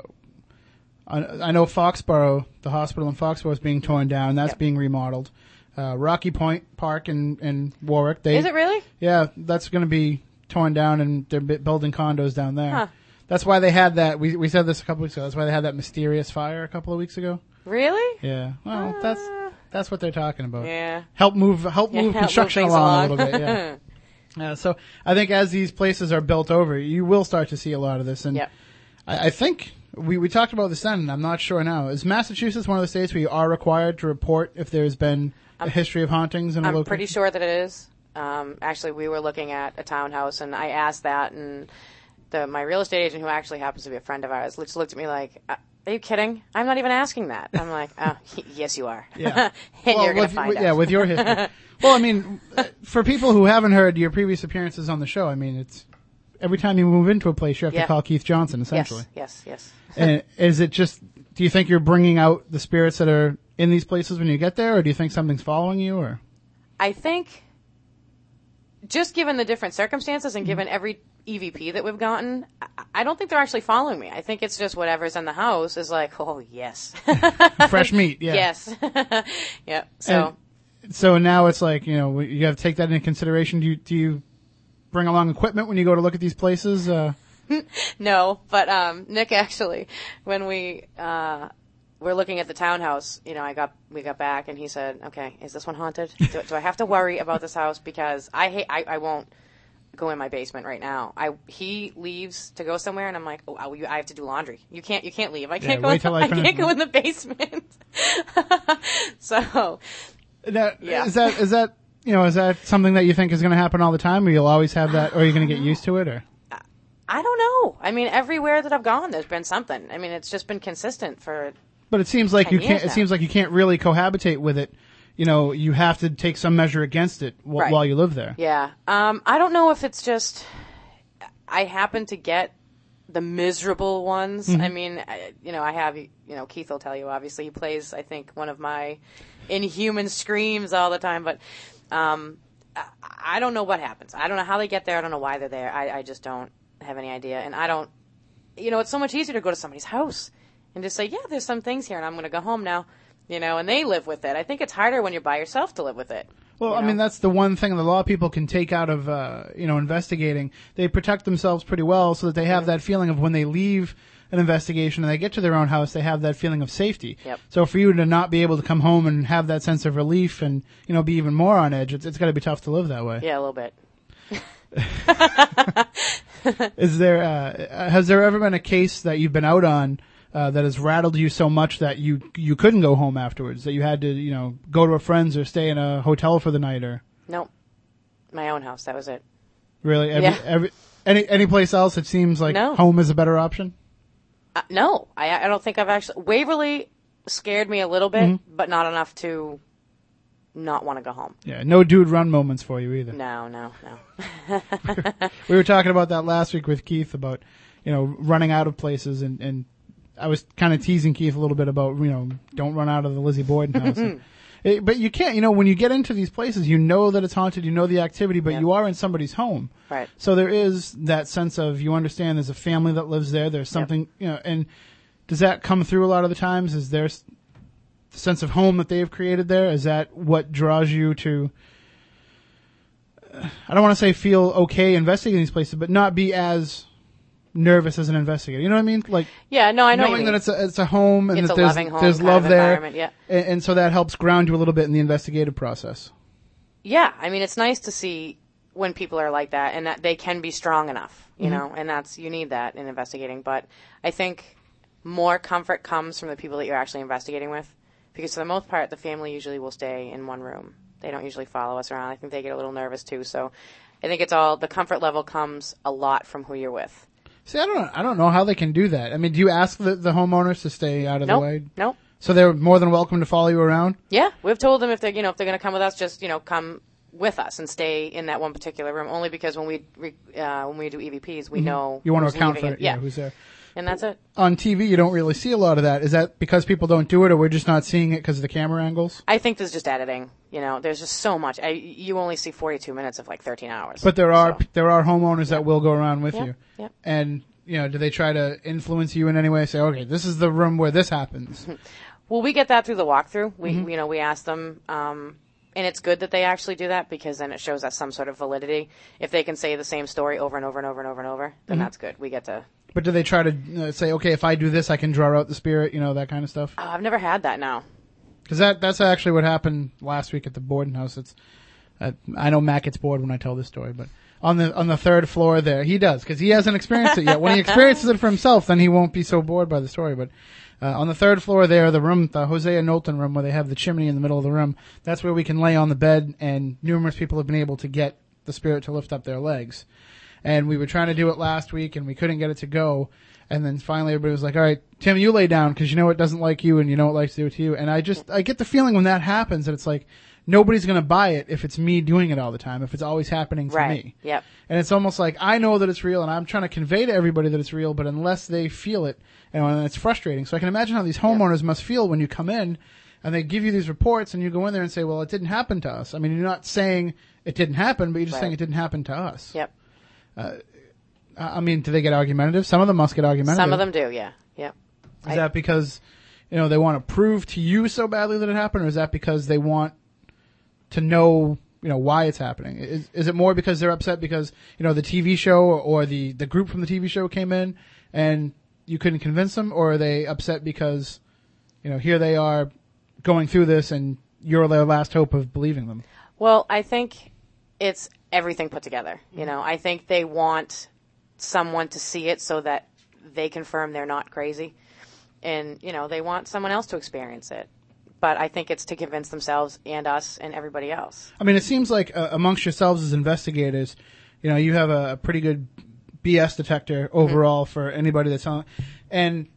I, I know Foxborough, the hospital in Foxborough is being torn down. That's Yep. being remodeled. Uh, Rocky Point Park in, in Warwick. They, Is it really? Yeah, that's going to be torn down, and they're building condos down there. Huh. That's why they had that. We we said this a couple weeks ago. That's why they had that mysterious fire a couple of weeks ago. Really? Yeah. Well, that's that's what they're talking about. Yeah. Help move help Yeah, move help construction things along, a little bit. Yeah. Yeah, so I think as these places are built over, you will start to see a lot of this. And Yep. I, I think we, we talked about this then, and I'm not sure now. Is Massachusetts one of the states where you are required to report if there's been a history of hauntings in a I'm location? pretty sure that it is. Um, actually, we were looking at a townhouse, and I asked that, and the my real estate agent, who actually happens to be a friend of ours, just looked at me like, uh, "Are you kidding? I'm not even asking that." I'm like, "Oh, yes, you are." Yeah. and you're gonna with, find with- out. yeah, with your history. well, I mean, uh, for people who haven't heard your previous appearances on the show, I mean, it's every time you move into a place, you have Yeah. to call Keith Johnson, essentially. yes, yes, yes. and is it just? Do you think you're bringing out the spirits that are in these places when you get there, or do you think something's following you? Or I think, just given the different circumstances and given every EVP that we've gotten, I- I don't think they're actually following me. I think it's just whatever's in the house is like, oh yes, fresh meat? Yeah. yes, yeah. So. So now it's like you know you have to take that into consideration. Do you do you bring along equipment when you go to look at these places? Uh, No, but um, Nick actually, when we uh, were looking at the townhouse, you know, I got we got back and he said, "Okay, is this one haunted? Do, do I have to worry about this house because I hate I, I won't go in my basement right now. I he leaves to go somewhere and I'm like, oh, I, I have to do laundry. You can't you can't leave. I can't go. In, I I can't go in the basement. so that, Yeah. Is that is that you know is that something that you think is going to happen all the time, or you'll always have that, or are you going to get used to it, or? I don't know. I mean, everywhere that I've gone, there's been something. I mean, it's just been consistent for But it seems like you can't. It seems like you can't really cohabitate with it. You know, you have to take some measure against it wh- Right. while you live there. Yeah. Um, I don't know if it's just I happen to get the miserable ones. I mean, I, you know, I have you know Keith will tell you. Obviously, he plays I think one of my inhuman screams all the time, but um, I, don't know what happens. I don't know how they get there. I don't know why they're there. I, I just don't have any idea, and I don't. You know, it's so much easier to go to somebody's house and just say, "Yeah, there's some things here, and I'm going to go home now." You know, and they live with it. I think it's harder when you're by yourself to live with it. Well, you I mean, that's the one thing that a lot of people can take out of, uh, you know, investigating. They protect themselves pretty well so that they have that feeling of when they leave an investigation and they get to their own house, they have that feeling of safety. Yep. So for you to not be able to come home and have that sense of relief and, you know, be even more on edge, it's, it's got to be tough to live that way. Yeah, a little bit. Is there, uh, has there ever been a case that you've been out on, uh, that has rattled you so much that you, you couldn't go home afterwards, that you had to, you know, go to a friend's or stay in a hotel for the night or? Nope. My own house. That was it. Really? Every, Yeah. every, any any place else, it seems like No. home is a better option. Uh, no, I, I don't think I've actually. Waverly scared me a little bit, Mm-hmm. but not enough to not want to go home. Yeah, no dude run moments for you either. No, no, no. We were talking about that last week with Keith about, you know, running out of places and, and I was kind of teasing Keith a little bit about, you know, don't run out of the Lizzie Borden house. And- it- but you can't, you know, when you get into these places, you know that it's haunted, you know the activity, but Yeah. you are in somebody's home. Right. So there is that sense of, you understand there's a family that lives there, there's something, you know, and does that come through a lot of the times? Is there the sense of home that they've created there? Is that what draws you to, uh, I don't want to say feel okay investigating these places, but not be as nervous as an investigator. You know what I mean? Like Yeah, no, I know. knowing that it's a it's a home and It's that there's there's love there, yeah. and, and so that helps ground you a little bit in the investigative process. yeah, I mean, it's nice to see when people are like that and that they can be strong enough, you mm-hmm. know, and that's, you need that in investigating. But I think more comfort comes from the people that you're actually investigating with because for the most part, the family usually will stay in one room. They don't usually follow us around. I think they get a little nervous too. So I think it's all, the comfort level comes a lot from who you're with. See, I don't know, I don't know how they can do that. I mean, do you ask the, the homeowners to stay out of the Nope. way? Nope. So they're more than welcome to follow you around. Yeah, we've told them if they're you know if they're going to come with us, just you know come with us and stay in that one particular room. Only because when we uh, when we do EVPs, we know Mm-hmm. You want to account for it, yeah, yeah, who's there. And that's it. On TV, you don't really see a lot of that. Is that because people don't do it, or we're just not seeing it because of the camera angles? I think there's just editing. You know, there's just so much. I, you only see 42 minutes of like 13 hours. But there are So, there are homeowners that will go around with Yeah, you. yeah. And you know, do they try to influence you in any way? Say, okay, this is the room where this happens. well, we get that through the walkthrough. We Mm-hmm. you know we ask them. Um, and it's good that they actually do that because then it shows us some sort of validity. If they can say the same story over and over and over and over and over, then Mm-hmm. that's good. We get to. but do they try to uh, say, okay, if I do this, I can draw out the spirit, you know, that kind of stuff? Oh, I've never had that now. Because that that's actually what happened last week at the Borden house. It's uh, I know Matt gets bored when I tell this story, but on the on the third floor there, he does because he hasn't experienced it yet. When he experiences it for himself, then he won't be so bored by the story. But uh, on the third floor there, the room, the Hosea Knowlton room, where they have the chimney in the middle of the room, that's where we can lay on the bed, and numerous people have been able to get the spirit to lift up their legs. And we were trying to do it last week, and we couldn't get it to go. And then finally, everybody was like, "All right, Tim, you lay down because you know it doesn't like you, and you know it likes to do it to you." And I just, I get the feeling when that happens that it's like nobody's going to buy it if it's me doing it all the time, if it's always happening to Right. me. Yep. And it's almost like I know that it's real, and I'm trying to convey to everybody that it's real, but unless they feel it, you know, and it's frustrating. So I can imagine how these homeowners must feel when you come in and they give you these reports, and you go in there and say, "Well, it didn't happen to us." I mean, you're not saying it didn't happen, but you're just Right. saying it didn't happen to us. Yep. Uh, I I mean, do they get argumentative? Some of them must get argumentative. Some of them do. Yeah. Yep. Is I- that because, you know, they want to prove to you so badly that it happened, or is that because they want to know, you know, why it's happening? Is, is it more because they're upset because, you know, the TV show or, the, the group from the TV show came in and you couldn't convince them, or are they upset because, you know, here they are going through this and you're their last hope of believing them? Well, I think it's everything put together. You know, I think they want someone to see it so that they confirm they're not crazy. And, you know, they want someone else to experience it. But I think it's to convince themselves and us and everybody else. I mean, it seems like uh, amongst yourselves as investigators, you know, you have a, a pretty good BS detector overall for anybody that's on. And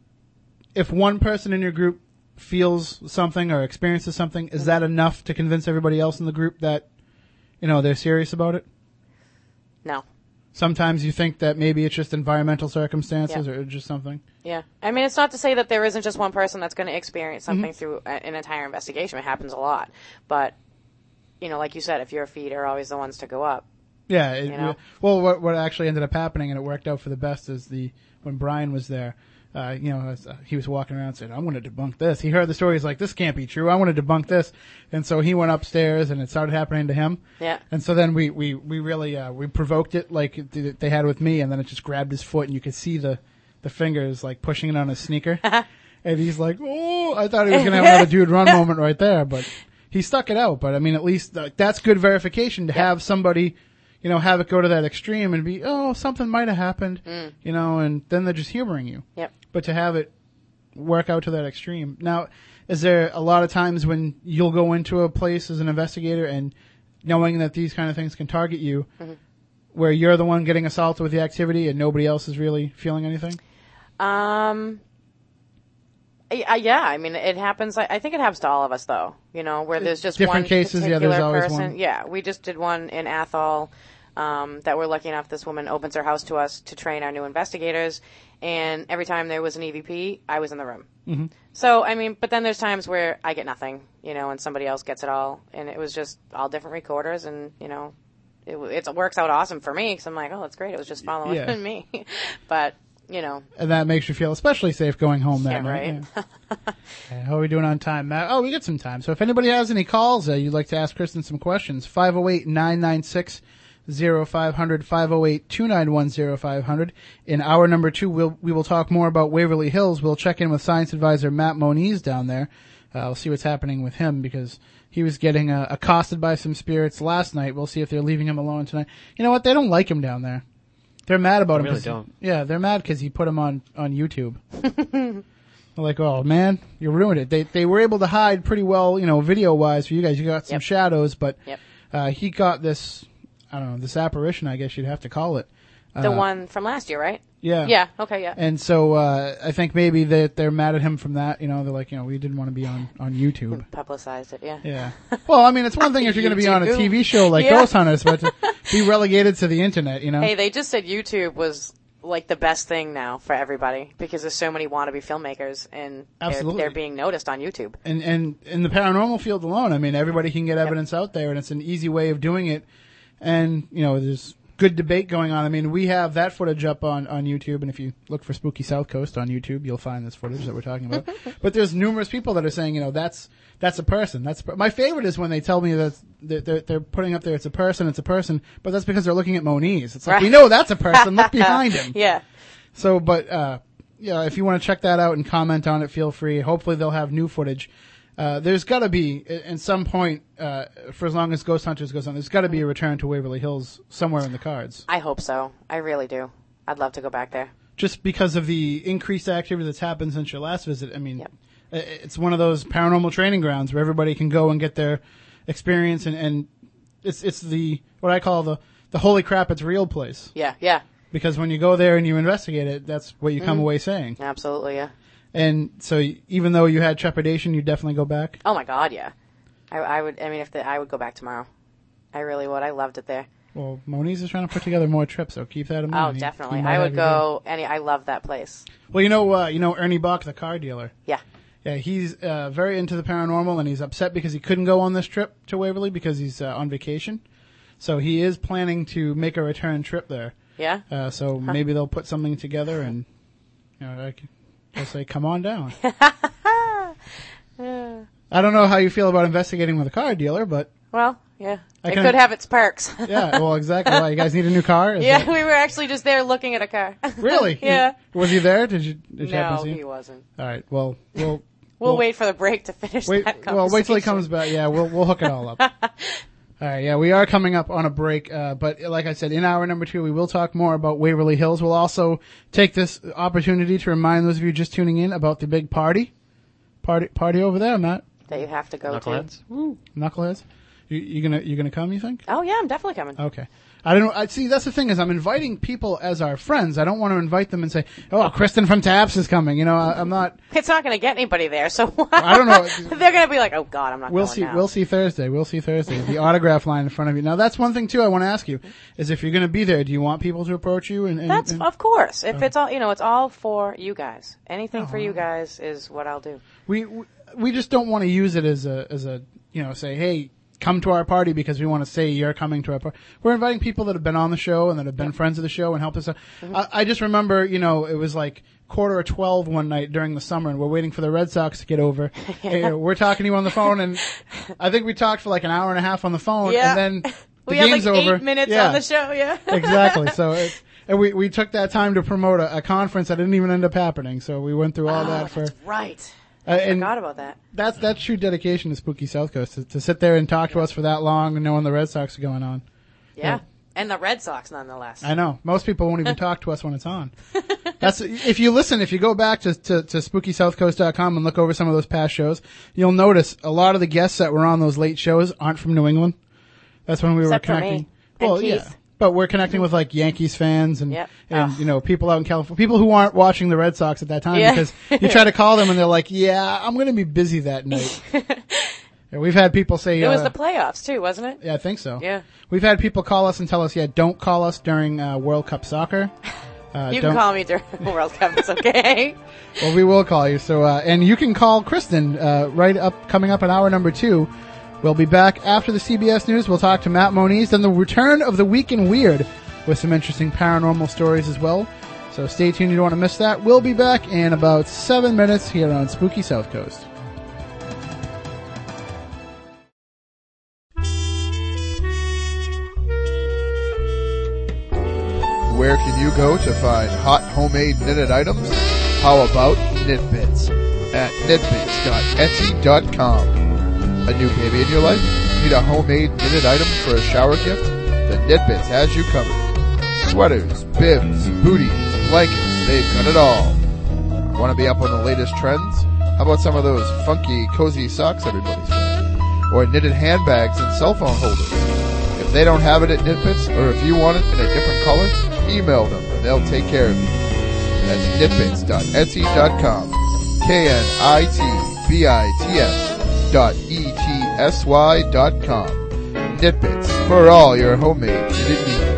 if one person in your group feels something or experiences something, is that enough to convince everybody else in the group that, you know, they're serious about it? No. Sometimes you think that maybe it's just environmental circumstances Yeah. or just something. Yeah. I mean, it's not to say that there isn't just one person that's going to experience Mm-hmm. something through a, an entire investigation. It happens a lot. But, you know, like you said, if your feet are always the ones to go up. Yeah. It, You know? Well, what what actually ended up happening, and it worked out for the best, is the when Brian was there. Uh, you know, as, uh, he was walking around and said, "I want to debunk this." He heard the story. He's like, "This can't be true. I want to debunk this." And so he went upstairs, and it started happening to him. Yeah. And so then we we we really uh, we provoked it like they had with me, and then it just grabbed his foot, and you could see the the fingers like pushing it on his sneaker. and he's like, "Oh!" I thought he was gonna have another dude run moment right there, but he stuck it out. But I mean, at least that's good verification to have somebody, you know, have it go to that extreme and be, "Oh, something might have happened," you know, and then they're just humoring you. Yep. But to have it work out to that extreme. Now, is there a lot of times when you'll go into a place as an investigator and knowing that these kind of things can target you, where you're the one getting assaulted with the activity and nobody else is really feeling anything? Um. Yeah, I mean, it happens. I think it happens to all of us, though. You know, where there's just Different one cases, yeah, there's always person. one. Yeah, we just did one in Athol. Um, that we're lucky enough, this woman opens her house to us to train our new investigators, and every time there was an EVP, I was in the room. Mm-hmm. So I mean, but then there's times where I get nothing, you know, and somebody else gets it all, and it was just all different recorders, and you know, it, it works out awesome for me because I'm like, oh, that's great. It was just following Yeah. me, but you know, And that makes you feel especially safe going home that Yeah, night. right. yeah. Okay, how are we doing on time, Matt? Oh, we got some time. So if anybody has any calls, uh, you'd like to ask Kristen some questions, 508-996 0500 508 0500 In hour number two, we'll, we will talk more about Waverly Hills. We'll check in with science advisor Matt Moniz down there. Uh, we'll see what's happening with him because he was getting uh, accosted by some spirits last night. We'll see if they're leaving him alone tonight. You know what? They don't like him down there. They're mad about him. really 'cause- don't. Yeah, they're mad because he put him on on YouTube. They're like, oh man, you ruined it. They they were able to hide pretty well, you know, video wise for you guys. You got some Yep. shadows, but Yep. uh, he got this. I don't know this apparition. I guess you'd have to call it. the Uh, one from last year, right? Yeah. Yeah. Okay. Yeah. And so uh, I think maybe that they're mad at him from that. You know, they're like, you know, we didn't want to be on on YouTube. Publicized it. Yeah. Yeah. Well, I mean, it's one thing if you're going to be on a YouTube. TV show like Yeah. Ghost Hunters, but to be relegated to the internet, you know. Hey, they just said YouTube was like the best thing now for everybody because there's so many wannabe filmmakers and they're, Absolutely. they're being noticed on YouTube. and and in the paranormal field alone, I mean, everybody can get evidence out there, and it's an easy way of doing it. And you know, there's good debate going on. I mean, we have that footage up on on YouTube, and if you look for Spooky South Coast on YouTube, you'll find this footage that we're talking about. but there's numerous people that are saying, you know, that's that's a person. That's my favorite is when they tell me that they're, they're, they're putting up there, it's a person, it's a person, but that's because they're looking at Moniz. It's like Right. we know that's a person. look behind him. Yeah. So, but uh, yeah, if you want to check that out and comment on it, feel free. Hopefully, they'll have new footage. Uh, there's got to be, at some point, uh, for as long as Ghost Hunters goes on, there's got to be a return to Waverly Hills somewhere in the cards. I hope so. I really do. I'd love to go back there. Just because of the increased activity that's happened since your last visit. I mean, Yep. it's one of those paranormal training grounds where everybody can go and get their experience, and, and it's it's the what I call the the holy crap, it's real place. Yeah. Yeah. Because when you go there and you investigate it, that's what you come away saying. Absolutely. Yeah. And so, even though you had trepidation, you definitely go back. Oh my God. Yeah. I, I would. I mean, if the, I would go back tomorrow. I really would. I loved it there. Well, Moniz is trying to put together more trips, so keep that in mind. Oh, He- definitely. he might I have would you go. Any. I love that place. Well, you know, uh, you know Ernie Boch, the car dealer. Yeah. Yeah, he's uh, very into the paranormal, and he's upset because he couldn't go on this trip to Waverly because he's uh, on vacation. So he is planning to make a return trip there. Yeah. Uh, so maybe they'll put something together, and you know, I c- they'll say, "Come on down." I don't know how you feel about investigating with a car dealer, but Well. Yeah. I it could have its perks. yeah, well, exactly. Why you guys need a new car? Is yeah. that- We were actually just there looking at a car. really? yeah. Was he there? Did you? Did you happen No, to see him? he wasn't. All right. Well, we'll We'll Well- wait for the break to finish wait. that Well, wait till he comes back. Yeah, we'll we'll hook it all up. All right. Yeah, we are coming up on a break, uh, but like I said, in hour number two, we will talk more about Waverly Hills. We'll also take this opportunity to remind those of you just tuning in about the big party, party party over there, Matt. That you have to go to. Knuckleheads? Knuckleheads. You, you gonna you gonna come? You think? Oh yeah, I'm definitely coming. Okay. I don't. I see. That's the thing is, I'm inviting people as our friends. I don't want to invite them and say, "Oh, Kristen from Taps is coming." You know, I, I'm not. It's not going to get anybody there, so I don't know. They're going to be like, "Oh God, I'm not." We'll see. now. We'll see Thursday. We'll see Thursday. The autograph line in front of you. Now, that's one thing too. I want to ask you is if you're going to be there, do you want people to approach you? And, and, That's and of course. If oh. it's all, you know, it's all for you guys. Oh, Anything for you oh. guys is what I'll do. we- we just don't want to use it as a as a you know say hey come to our party because we want to say you're coming to our party. We're inviting people that have been on the show and that have been friends of the show and helped us out. Mm-hmm. I, I just remember you know it was like quarter of twelve one night during the summer and we're waiting for the Red Sox to get over. And we're talking to you on the phone and I think we talked for like an hour and a half on the phone Yeah. and then the we had game's like over. eight minutes Yeah. on the show. Yeah. exactly. So it, and we, we took that time to promote a, a conference that didn't even end up happening. So we went through all Oh, that for, right. Uh, and Forgot about that. that's, that's true dedication to Spooky South Coast to, to sit there and talk to us for that long and knowing the Red Sox are going on. Yeah. Yeah. And the Red Sox, nonetheless. I know. Most people won't even talk to us when it's on. That's, if you listen, if you go back to, to, to spookysouthcoast.com and look over some of those past shows, you'll notice a lot of the guests that were on those late shows aren't from New England. That's when we Except were connecting. Well, yeah. But we're connecting with like Yankees fans and, Yep. and Ugh. you know, people out in California, people who aren't watching the Red Sox at that time Yeah. because you try to call them and they're like, yeah, I'm going to be busy that night. We've had people say, It was uh, the playoffs too, wasn't it? yeah, I think so. Yeah. We've had people call us and tell us, yeah, don't call us during uh, World Cup soccer. Uh, You can call me during the World Cup. It's okay. Well, we will call you. So, uh, and you can call Kristen uh, right up, coming up in hour number two. We'll be back after the CBS News. We'll talk to Matt Moniz, then the return of the Week in Weird with some interesting paranormal stories as well. So stay tuned. You don't want to miss that. We'll be back in about seven minutes here on Spooky South Coast. Where can you go to find hot homemade knitted items? How about Knitbits at knitbits.etsy.com. A new baby in your life? Need a homemade knitted item for a shower gift? The Knitbits has you covered. Sweaters, bibs, booties, blankets, they've got it all. Want to be up on the latest trends? How about some of those funky, cozy socks everybody's wearing? Or knitted handbags and cell phone holders? If they don't have it at Knitbits, or if you want it in a different color, email them and they'll take care of you. That's knitbits.etsy.com. K-N-I-T-B-I-T-S dot E-T-S-Y dot com. Knitbits for all your homemade knitted needs.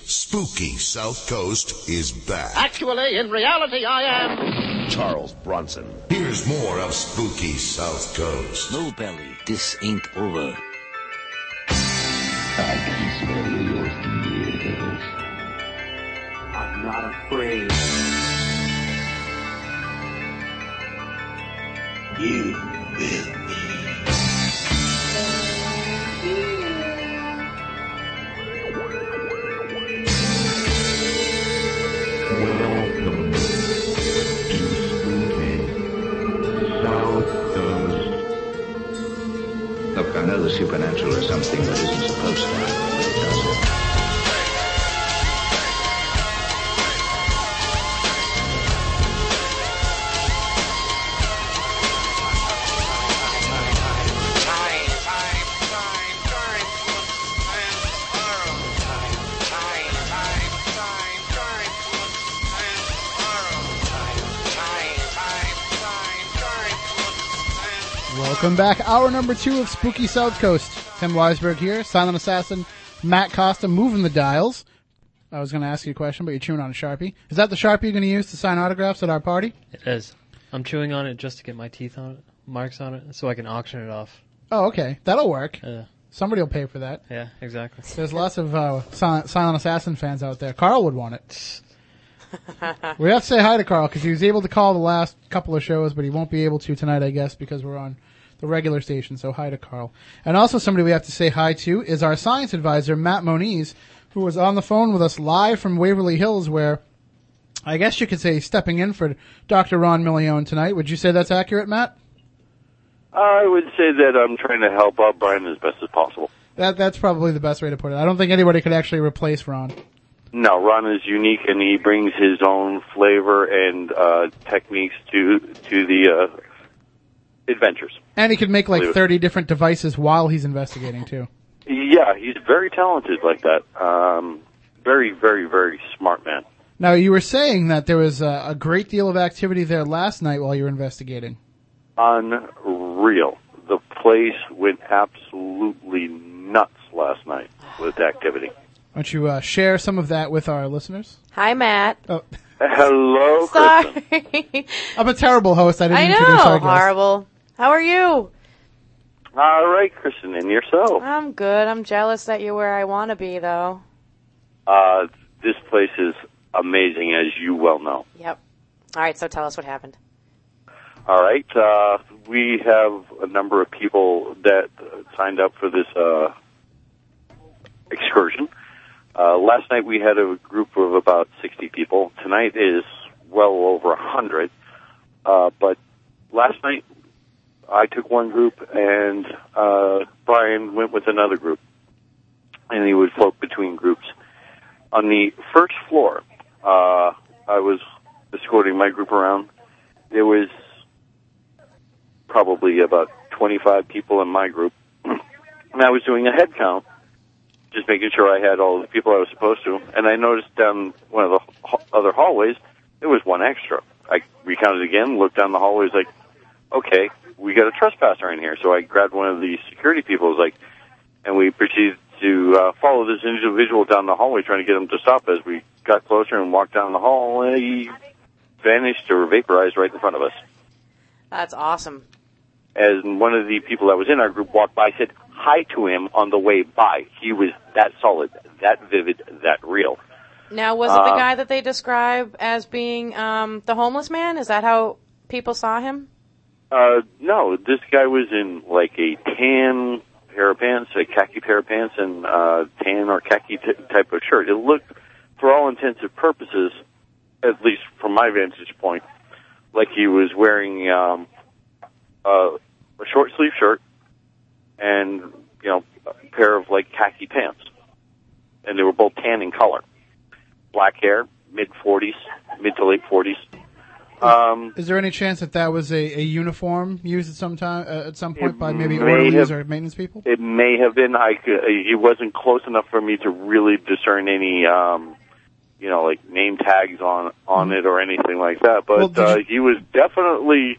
Spooky South Coast is back. Actually, in reality, I am. Charles Bronson. Here's more of Spooky South Coast. No, Belly, this ain't over. I can smell your fears. I'm not afraid. You will I know the supernatural is something that isn't supposed to Welcome back. Hour number two of Spooky South Coast. Tim Weisberg here. Silent Assassin Matt Costa moving the dials. I was going to ask you a question, but you're chewing on a Sharpie. Is that the Sharpie you're going to use to sign autographs at our party? It is. I'm chewing on it just to get my teeth on it, marks on it, so I can auction it off. Oh, okay. That'll work. Uh, Somebody will pay for that. yeah, exactly. There's lots of uh, Silent, Silent Assassin fans out there. Carl would want it. we have to say hi to Carl because he was able to call the last couple of shows, but he won't be able to tonight, I guess, because we're on the regular station. So hi to Carl. And also somebody we have to say hi to is our science advisor, Matt Moniz, who was on the phone with us live from Waverly Hills, where I guess you could say stepping in for Dr. Ron Milione tonight. Would you say that's accurate, Matt? I would say that I'm trying to help out Brian as best as possible. That that's probably the best way to put it. I don't think anybody could actually replace Ron. No, Ron is unique and he brings his own flavor and uh, techniques to to the uh, adventures. And he could make like 30 different devices while he's investigating too. Yeah, he's very talented like that. Um, very, very, very smart man. Now you were saying that there was a, a great deal of activity there last night while you were investigating. Unreal. The place went absolutely nuts last night with activity. Why don't you uh, share some of that with our listeners? Hi, Matt. Oh, Hello, Kristen. Sorry. I'm a terrible host. I didn't I introduce know. our guest. Horrible. How are you? All right, Kristen, and yourself. I'm good. I'm jealous that you're where I want to be, though. Uh, this place is amazing, as you well know. Yep. All right. So tell us what happened. All right. Uh, we have a number of people that signed up for this uh, excursion. Uh, last night we had a group of about 60 people. Tonight is well over 100. Uh, but last night I took one group and uh, Brian went with another group. And he would float between groups. On the first floor, uh, I was escorting my group around. There was probably about 25 people in my group, and I was doing a head count, just making sure I had all the people I was supposed to. And I noticed down one of the other hallways there was one extra. I recounted again, looked down the hallways, like, okay, we got a trespasser in here. So I grabbed one of the security people, was like, and we proceeded to uh, follow this individual down the hallway, trying to get him to stop. As we got closer and walked down the hall, uh, he vanished or vaporized right in front of us. That's awesome. As one of the people that was in our group walked by, said hi to him on the way by. He was that solid, that vivid, that real. Now, was it the Uh, guy that they describe as being um, the homeless man? Is that how people saw him? Uh, no, this guy was in like a tan pair of pants, a khaki pair of pants, and uh, tan or khaki t- type of shirt. It looked, for all intents and purposes, at least from my vantage point, like he was wearing um, uh, a short sleeve shirt and you know a pair of like khaki pants, and they were both tan in color, black hair, mid forties, mid to late forties. Um, Is there any chance that that was a, a uniform used at some time uh, at some point by maybe orderlies have- or maintenance people? It may have been. I could, he wasn't close enough for me to really discern any, um, you know, like name tags on on it or anything like that. But Well, uh, you- he was definitely.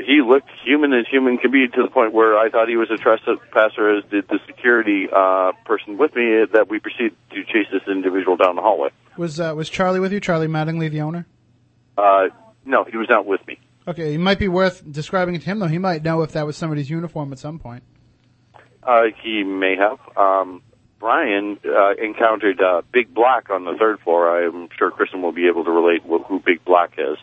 He looked human as human can be to the point where I thought he was a trespasser, as did the security uh, person with me. That we proceeded to chase this individual down the hallway. Was uh, was Charlie with you? Charlie Mattingly, the owner. Uh, no, he was not with me. Okay, it might be worth describing it to him though. He might know if that was somebody's uniform at some point. Uh, he may have. Um, Brian uh, encountered uh, Big Black on the third floor. I'm sure Kristen will be able to relate wh- who Big Black is.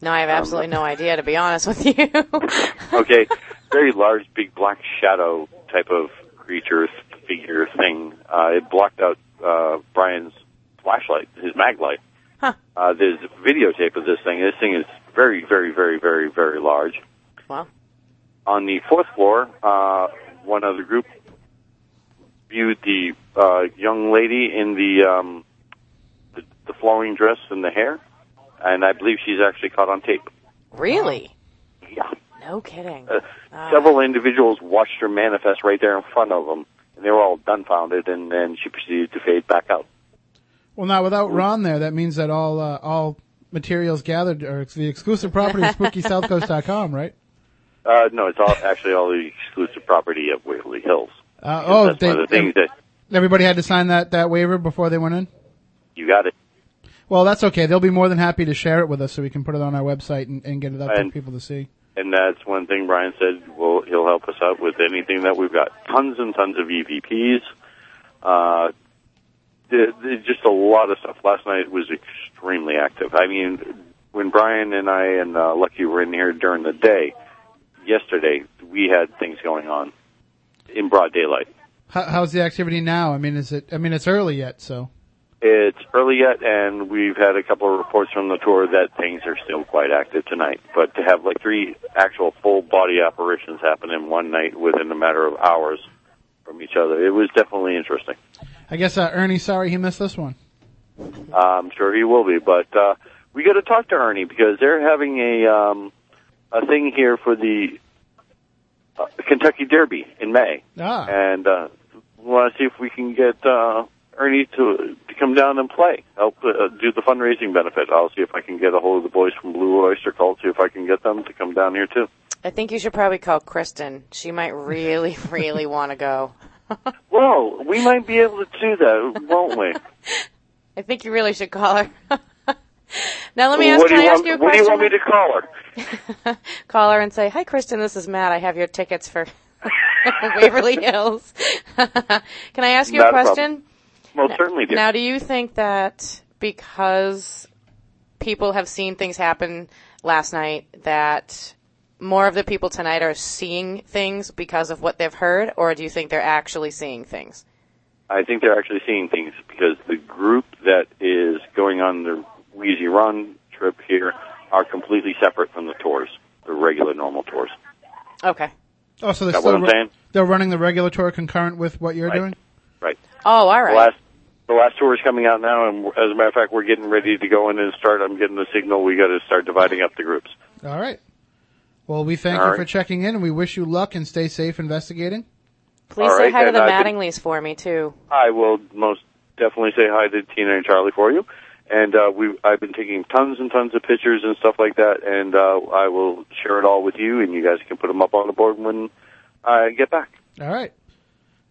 No, I have absolutely no idea, to be honest with you. Okay, very large, big black shadow type of creature figure thing. Uh, it blocked out uh, Brian's flashlight, his mag light. Huh. Uh, there's videotape of this thing. This thing is very, very, very, very, very large. Wow. On the fourth floor, uh, one of the group viewed the uh, young lady in the, um, the the flowing dress and the hair, and I believe she's actually caught on tape. really? Yeah. No kidding. Uh, Ah. several individuals watched her manifest right there in front of them, and they were all dumbfounded, and then she proceeded to fade back out. Well, now without Ron there, that means that all uh, all materials gathered are ex- the exclusive property of SpookySouthCoast.com, right? Uh, no, it's all actually all the exclusive property of Waverly Hills. Uh, oh, That's they, one of the things that everybody had to sign that that waiver before they went in. you got it. Well, that's okay. They'll be more than happy to share it with us so we can put it on our website and, and get it up And- for people to see. And that's one thing Brian said. Well, he'll help us out with anything that we've got. Tons and tons of EVPs. Uh, the, the, just a lot of stuff. Last night was extremely active. I mean, when Brian and I and uh, Lucky were in here during the day, yesterday we had things going on in broad daylight. How, how's the activity now? I mean, is it? I mean, it's early yet, so It's early yet, and we've had a couple of reports from the tour that things are still quite active tonight. But to have like three actual full body apparitions happen in one night within a matter of hours from each other, it was definitely interesting. I guess uh, Ernie's sorry he missed this one. Uh, I'm sure he will be, but uh, we got to talk to Ernie because they're having a um, a thing here for the uh, Kentucky Derby in May, Ah, and uh, we want to see if we can get uh, Ernie to to come down and play, help uh, do the fundraising benefit. I'll see if I can get a hold of the boys from Blue Oyster Cult, see if I can get them to come down here too. I think you should probably call Kristen. She might really, really want to go. Well, we might be able to do that, won't we? I think you really should call her. now let me ask. what do Can you I want, you a What do you question? want me to call her? call her and say, "Hi, Kristen. This is Matt. I have your tickets for Waverly Hills." Can I ask you Not a a question? Most certainly, dear. Now, do you think that because people have seen things happen last night, that more of the people tonight are seeing things because of what they've heard, or do you think they're actually seeing things? I think they're actually seeing things because the group that is going on the Wheezy Ron trip here are completely separate from the tours, the regular normal tours. Okay. oh, so they're still what I'm ru- they're running the regular tour concurrent with what you're Right. doing. Right. Oh, all right. Last the last tour is coming out now, and as a matter of fact, we're getting ready to go in and start. I'm getting the signal. We got to start dividing up the groups. All right. Well, we thank All you right. for checking in, and we wish you luck and stay safe investigating. Please All say right, hi to the I've been- Mattingleys for me too. I will most definitely say hi to Tina and Charlie for you. And uh, we, I've been taking tons and tons of pictures and stuff like that, and uh, I will share it all with you, and you guys can put them up on the board when I get back. All right.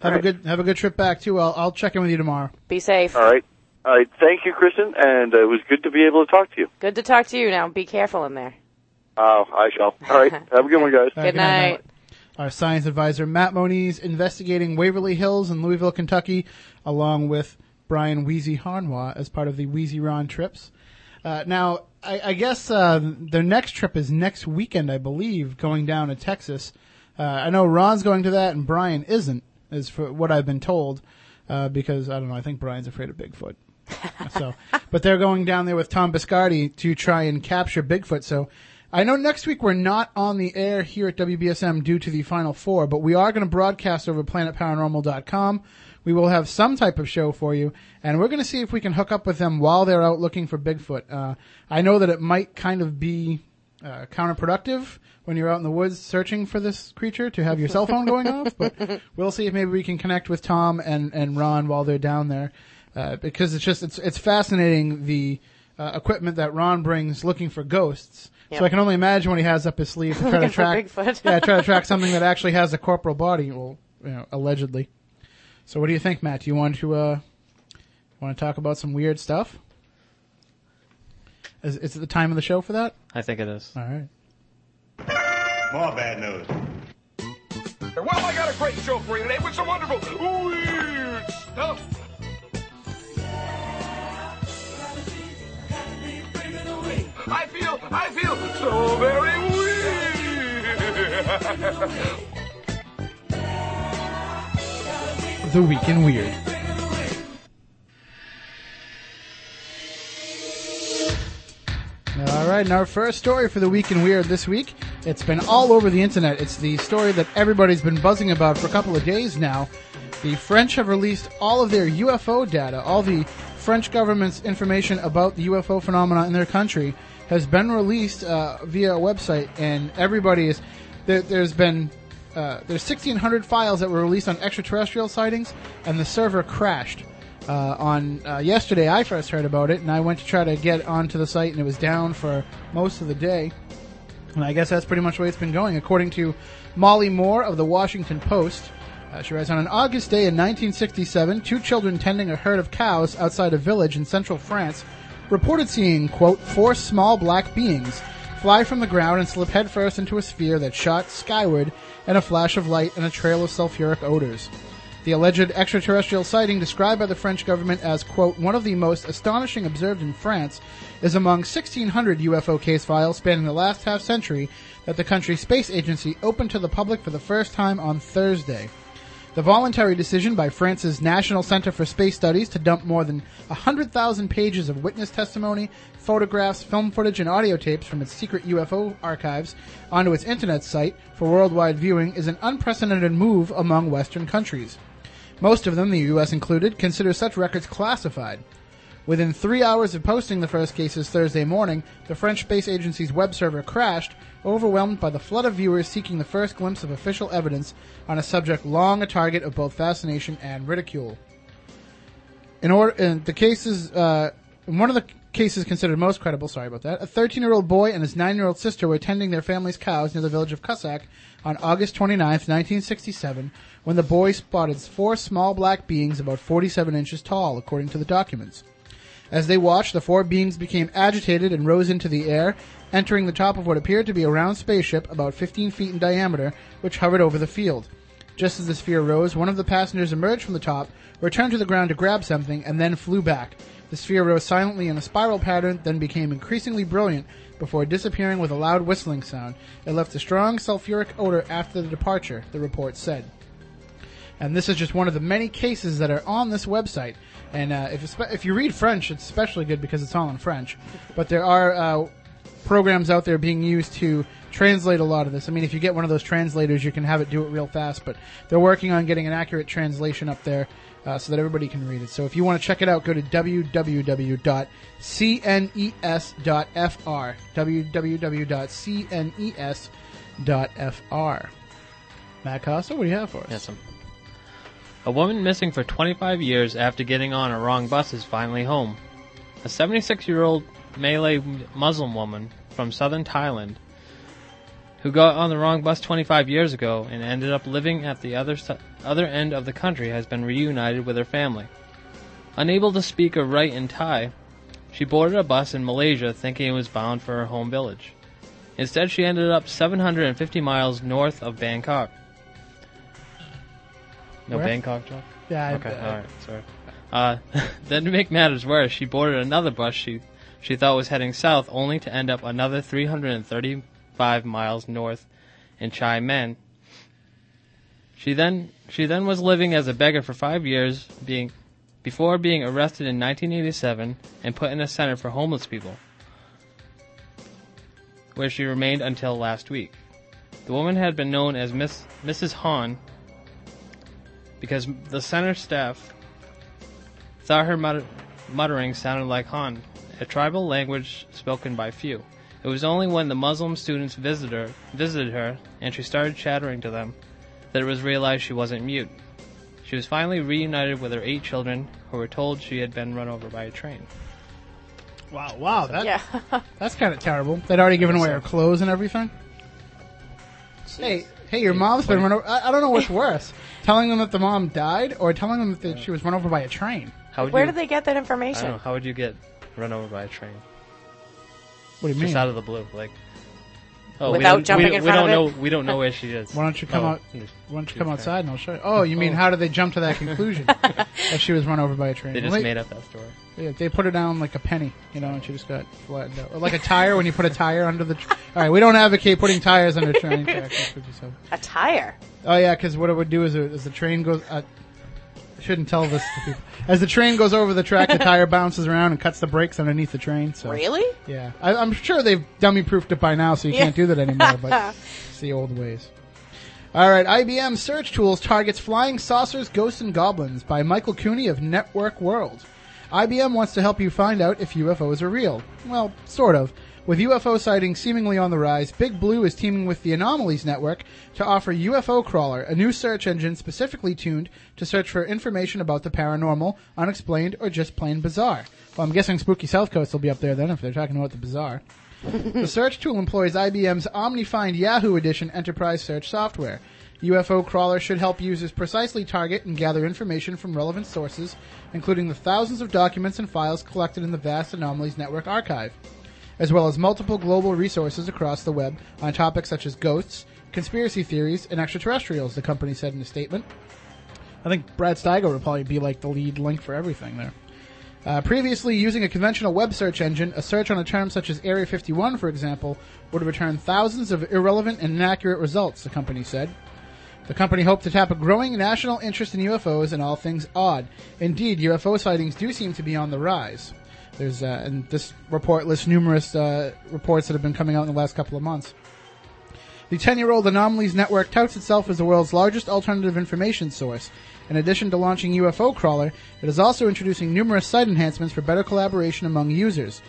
Have All a right. good have a good trip back too. I'll I'll check in with you tomorrow. Be safe. All right. All right. Thank you, Kristen, and uh, it was good to be able to talk to you. Good to talk to you. Now be careful in there. Uh, I shall. All right. Have a good one, guys. All right, Good night. Our science advisor Matt Moniz investigating Waverly Hills in Louisville, Kentucky, along with Brian Wheezy Harnois as part of the Wheezy Ron trips. Uh, now, I, I guess uh, their next trip is next weekend, I believe, going down to Texas. Uh, I know Ron's going to that, and Brian isn't, is for what I've been told, uh, because I don't know. I think Brian's afraid of Bigfoot. so, but they're going down there with Tom Biscardi to try and capture Bigfoot. So, I know next week we're not on the air here at WBSM due to the Final Four, but we are going to broadcast over planetparanormal.com. We will have some type of show for you, and we're going to see if we can hook up with them while they're out looking for Bigfoot. Uh, I know that it might kind of be uh, counterproductive when you're out in the woods searching for this creature to have your cell phone going off, but we'll see if maybe we can connect with Tom and, and Ron while they're down there, uh, because it's just it's it's fascinating the uh, equipment that Ron brings looking for ghosts. Yep. So I can only imagine what he has up his sleeve to try to track yeah, try to track something that actually has a corporal body, well, you know, allegedly. So what do you think, Matt? Do you want to uh, want to talk about some weird stuff? Is, is it the time of the show for that? I think it is. All right. More bad news. Well, I got a great show for you today with some wonderful weird stuff. I feel, I feel so very weird. The Week in Weird. All right, and our first story for the Week in Weird this week, it's been all over the internet. It's the story that everybody's been buzzing about for a couple of days now. The French have released all of their UFO data, all the French government's information about the UFO phenomena in their country has been released uh, via a website, and everybody is there, there's been uh, there's 1,600 files that were released on extraterrestrial sightings, and the server crashed. Uh, on uh, yesterday, I first heard about it, and I went to try to get onto the site, and it was down for most of the day. And I guess that's pretty much the way it's been going, according to Molly Moore of the Washington Post. Uh, she writes, on an August day in 1967, two children tending a herd of cows outside a village in central France reported seeing, quote, four small black beings fly from the ground and slip headfirst into a sphere that shot skyward in a flash of light and a trail of sulfuric odors. The alleged extraterrestrial sighting, described by the French government as, quote, one of the most astonishing observed in France, is among 1,600 UFO case files spanning the last half century that the country's space agency opened to the public for the first time on Thursday. The voluntary decision by France's National Center for Space Studies to dump more than 100,000 pages of witness testimony, photographs, film footage, and audio tapes from its secret UFO archives onto its internet site for worldwide viewing is an unprecedented move among Western countries. Most of them, the U.S. included, consider such records classified. Within three hours of posting the first cases Thursday morning, the French space agency's web server crashed, overwhelmed by the flood of viewers seeking the first glimpse of official evidence on a subject long a target of both fascination and ridicule. In order, in the cases, uh, in one of the cases considered most credible, sorry about that, a 13-year-old boy and his 9-year-old sister were tending their family's cows near the village of Cussac on August 29th, 1967, when the boy spotted four small black beings about 47 inches tall, according to the documents. As they watched, the four beings became agitated and rose into the air, entering the top of what appeared to be a round spaceship about 15 feet in diameter, which hovered over the field. Just as the sphere rose, one of the passengers emerged from the top, returned to the ground to grab something, and then flew back. The sphere rose silently in a spiral pattern, then became increasingly brilliant before disappearing with a loud whistling sound. It left a strong sulfuric odor after the departure, the report said. And this is just one of the many cases that are on this website. And uh, if if you read French, it's especially good because it's all in French. But there are uh, programs out there being used to translate a lot of this. I mean, if you get one of those translators, you can have it do it real fast. But they're working on getting an accurate translation up there uh, so that everybody can read it. So if you want to check it out, go to www.cnes.fr. www.cnes.fr. Matt Costa, what do you have for us? Yes, a woman missing for 25 years after getting on a wrong bus is finally home. A 76 year old Malay Muslim woman from southern Thailand who got on the wrong bus 25 years ago and ended up living at the other, other end of the country has been reunited with her family. Unable to speak or write in Thai, she boarded a bus in Malaysia thinking it was bound for her home village. Instead, she ended up 750 miles north of Bangkok. No Where? Bangkok, John? Yeah, Okay, I- alright, sorry. Uh, then to make matters worse, she boarded another bus she, she thought was heading south, only to end up another 335 miles north in Chiang Mai. She then, she then was living as a beggar for five years, being, before being arrested in 1987 and put in a center for homeless people, where she remained until last week. The woman had been known as Miss, Mrs. Han because the center staff thought her mutter- muttering sounded like Han, a tribal language spoken by few. It was only when the Muslim students visited her, visited her and she started chattering to them that it was realized she wasn't mute. She was finally reunited with her eight children, who were told she had been run over by a train. Wow, wow, that, Yeah. that's kind of terrible. They'd already given away her clothes and everything. Hey, hey, your mom's been run over. I, I don't know what's worse: telling them that the mom died, or telling them that she was run over by a train. How would Where you, did they get that I information? don't know. How would you get run over by a train? What do you Just mean? out of the blue, like. Oh, Without we don't, jumping we, in we front don't of know. We don't know where she is. Why don't you come Oh, out? Why don't you come outside and I'll show you? Oh, you mean how did they jump to that conclusion that she was run over by a train? They Well, just made up that story. Yeah, they put her down like a penny, you know, and she just got flattened out. Or like a tire when you put a tire under the. Tr- All right, we don't advocate putting tires under a train tracks. that's what you said. A tire. Oh yeah, because what it would do is, it, as the train goes, uh, I shouldn't tell this to people. As the train goes over the track, the tire bounces around and cuts the brakes underneath the train. So Really? yeah, I, I'm sure they've dummy-proofed it by now, so you Yeah. can't do that anymore. But it's the old ways. All right, IBM Search Tools targets flying saucers, ghosts, and goblins by Michael Cooney of Network World. IBM wants to help you find out if UFOs are real. Well, sort of. With UFO sightings seemingly on the rise, Big Blue is teaming with the Anomalies Network to offer UFO Crawler, a new search engine specifically tuned to search for information about the paranormal, unexplained, or just plain bizarre. Well, I'm guessing Spooky South Coast will be up there then if they're talking about the bizarre. the search tool employs IBM's OmniFind Yahoo Edition enterprise search software. UFO Crawler should help users precisely target and gather information from relevant sources, including the thousands of documents and files collected in the vast Anomalies Network archive, as well as multiple global resources across the web on topics such as ghosts, conspiracy theories, and extraterrestrials, the company said in a statement. I think Brad Steiger would probably be like the lead link for everything there. Uh, previously, using a conventional web search engine, a search on a term such as Area 51, for example, would return thousands of irrelevant and inaccurate results, the company said. The company hoped to tap a growing national interest in UFOs and all things odd. Indeed, UFO sightings do seem to be on the rise. There's, uh, and this report lists numerous uh, reports that have been coming out in the last couple of months. The 10 year old Anomalies Network touts itself as the world's largest alternative information source. In addition to launching UFO Crawler, it is also introducing numerous site enhancements for better collaboration among users.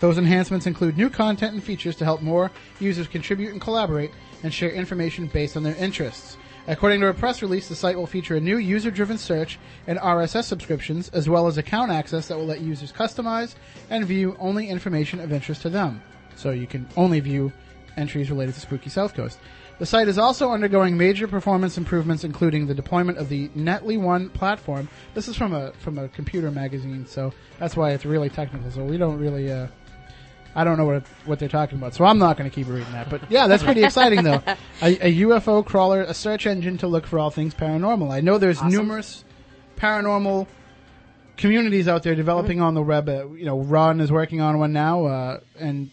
Those enhancements include new content and features to help more users contribute and collaborate and share information based on their interests. According to a press release, the site will feature a new user driven search and RSS subscriptions, as well as account access that will let users customize and view only information of interest to them. So you can only view entries related to Spooky South Coast. The site is also undergoing major performance improvements, including the deployment of the Netly One platform. This is from a from a computer magazine, so that's why it's really technical. So we don't really, uh, I don't know what what they're talking about. So I'm not going to keep reading that. But yeah, that's pretty exciting though. A, a UFO crawler, a search engine to look for all things paranormal. I know there's numerous paranormal communities out there developing on the web. Uh, you know, Ron is working on one now, uh, and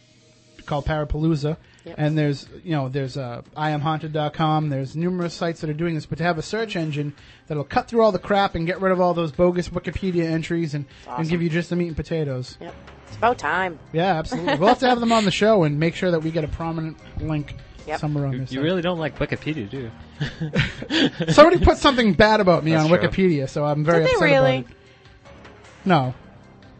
called Parapalooza. Yep. And there's, you know, there's uh, IamHaunted.com. There's numerous sites that are doing this, but to have a search engine that'll cut through all the crap and get rid of all those bogus Wikipedia entries and, and give you just the meat and potatoes. Yep. It's about time. Yeah, absolutely. we'll have to have them on the show and make sure that we get a prominent link Yep. somewhere on You, this. you really don't like Wikipedia, do you? Somebody put something bad about me That's on true. Wikipedia, so I'm very Did they upset really? about it. No,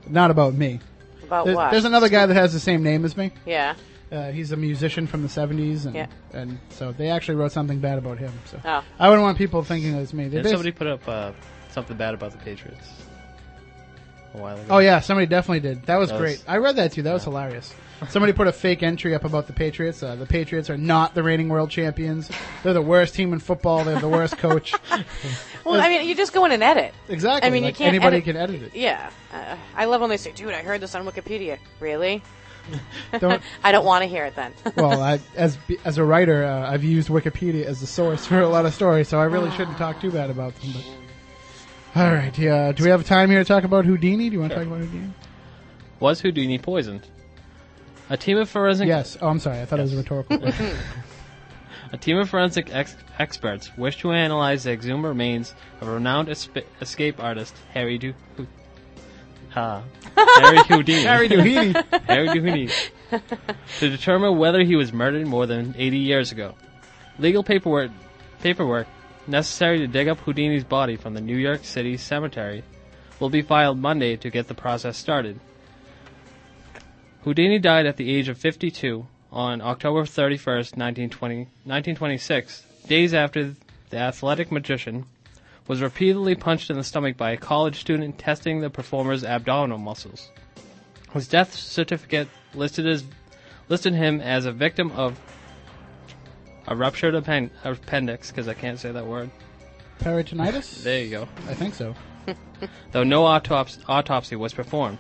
not about me. About There- what? There's another guy that has the same name as me. Yeah. Uh, he's a musician from the 70s, and Yeah. and so they actually wrote something bad about him. So Oh. I wouldn't want people thinking it was me. They Did bas- somebody put up uh, something bad about the Patriots a while ago? Oh yeah, somebody definitely did. That was That great. was- I read that too. That was hilarious. Somebody put a fake entry up about the Patriots. Uh, the Patriots are not the reigning world champions. They're the worst team in football. They have the worst coach. Well, I mean, you just go in and edit. Exactly. I mean, like you can't. anybody edit- can edit it. Yeah. Uh, I love when they say, "Dude, I heard this on Wikipedia." Really? Don't- I don't want to hear it then. well, I, as as a writer, uh, I've used Wikipedia as the source for a lot of stories, so I really shouldn't talk too bad about them. But all right, yeah. Do we have time here to talk about Houdini? Do you want to talk about Houdini? Was Houdini poisoned? A team of forensic Yes. Oh, I'm sorry. I thought it was a rhetorical. question. A team of forensic ex- experts wish to analyze the exhumed remains of renowned esp- escape artist Harry Du- Harry Houdini. Harry Houdini. Harry Houdini. to determine whether he was murdered more than 80 years ago. Legal paperwork paperwork necessary to dig up Houdini's body from the New York City cemetery will be filed Monday to get the process started. Houdini died at the age of 52 on October 31, 1920, 1926, days after the athletic magician was repeatedly punched in the stomach by a college student testing the performer's abdominal muscles. His death certificate listed as listed him as a victim of a ruptured appen- appendix because I can't say that word. Peritonitis? There you go. I think so. Though no autops- autopsy was performed,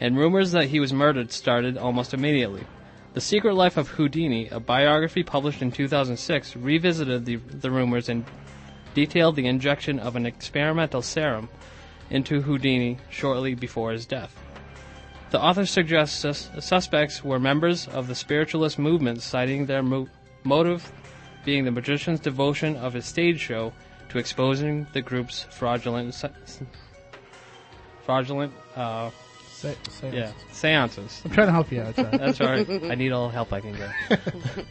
and rumors that he was murdered started almost immediately. The Secret Life of Houdini, a biography published in 2006, revisited the, the rumors and detailed the injection of an experimental serum into Houdini shortly before his death. The author suggests sus- suspects were members of the spiritualist movement, citing their mo- motive being the magician's devotion of his stage show to exposing the group's fraudulent, se- fraudulent, uh, Se- seances. yeah, seances. I'm trying to help you out. Sorry. That's all right. I need all the help I can get.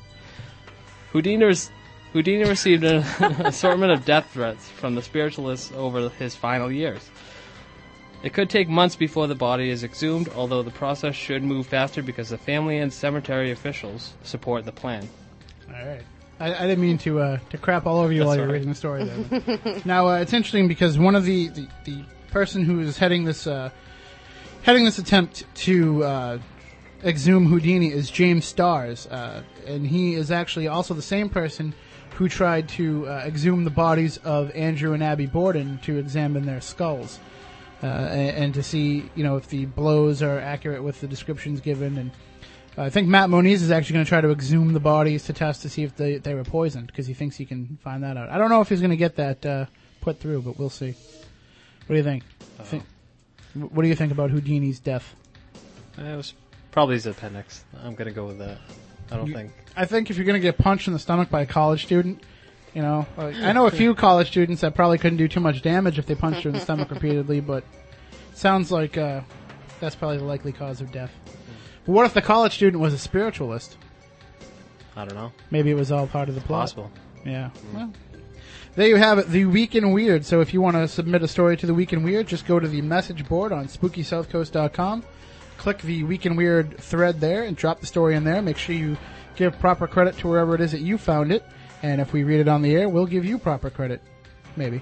Houdini, res- Houdini received an assortment of death threats from the spiritualists over his final years. It could take months before the body is exhumed, although the process should move faster because the family and cemetery officials support the plan. All right. I, I didn't mean to uh, to crap all over you That's while you all were right. reading the story. There. now uh, it's interesting because one of the, the, the person who is heading this uh, heading this attempt to uh, exhume Houdini is James Starrs, uh, and he is actually also the same person who tried to uh, exhume the bodies of Andrew and Abby Borden to examine their skulls. Uh, and, and to see, you know, if the blows are accurate with the descriptions given, and I think Matt Moniz is actually going to try to exhume the bodies to test to see if they, they were poisoned because he thinks he can find that out. I don't know if he's going to get that uh, put through, but we'll see. What do you think? think? What do you think about Houdini's death? It was probably his appendix. I'm gonna go with that. I don't You- think. I think if you're going to get punched in the stomach by a college student, you know, like, I know a few college students that probably couldn't do too much damage if they punched you in the stomach repeatedly, but sounds like uh, that's probably the likely cause of death. But what if the college student was a spiritualist? I don't know. Maybe it was all part of the plot. Possible. Yeah. Mm. Well, there you have it, the Week in Weird. So if you want to submit a story to the Week in Weird, just go to the message board on SpookySouthCoast.com, click the Week in Weird thread there, and drop the story in there. Make sure you give proper credit to wherever it is that you found it, and if we read it on the air, we'll give you proper credit. Maybe.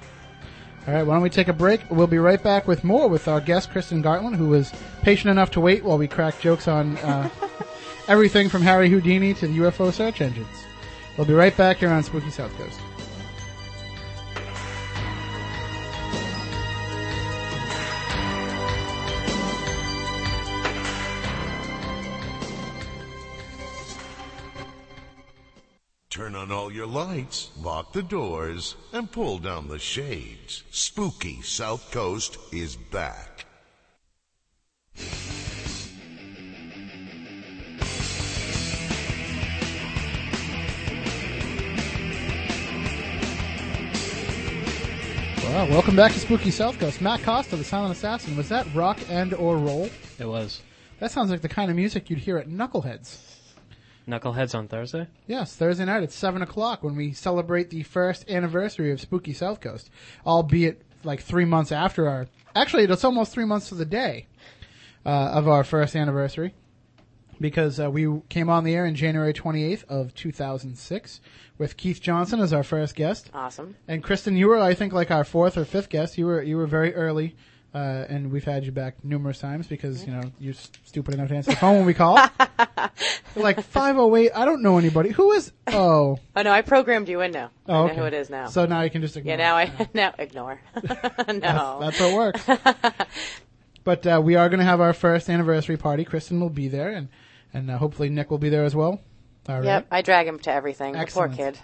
All right, why don't we take a break? We'll be right back with more with our guest, Kristen Gartland, who was patient enough to wait while we crack jokes on uh, everything from Harry Houdini to the UFO search engines. We'll be right back here on Spooky South Coast. Turn on all your lights, lock the doors, and pull down the shades. Spooky South Coast is back. Well, welcome back to Spooky South Coast. Matt Costa, the Silent Assassin. Was that rock and or roll? It was. That sounds like the kind of music you'd hear at Knuckleheads. Knuckleheads on Thursday. Yes, Thursday night at seven o'clock when we celebrate the first anniversary of Spooky South Coast, albeit like three months after our. Actually, it's almost three months to the day uh, of our first anniversary because uh, we came on the air in January twenty eighth of two thousand six with Keith Johnson as our first guest. Awesome. And Kristen, you were I think like our fourth or fifth guest. You were you were very early. Uh, and we've had you back numerous times because you know you're stupid enough to answer the phone when we call. like five oh eight. I don't know anybody. Who is? Oh, Oh no, I programmed you in now. Oh, I know okay. who it is now. So now you can just ignore. yeah, now I now ignore. no, That's, that's what works. but uh, we are going to have our first anniversary party. Kristen will be there, and and uh, hopefully Nick will be there as well. All right. Yep, I drag him to everything. Excellent. The poor kid.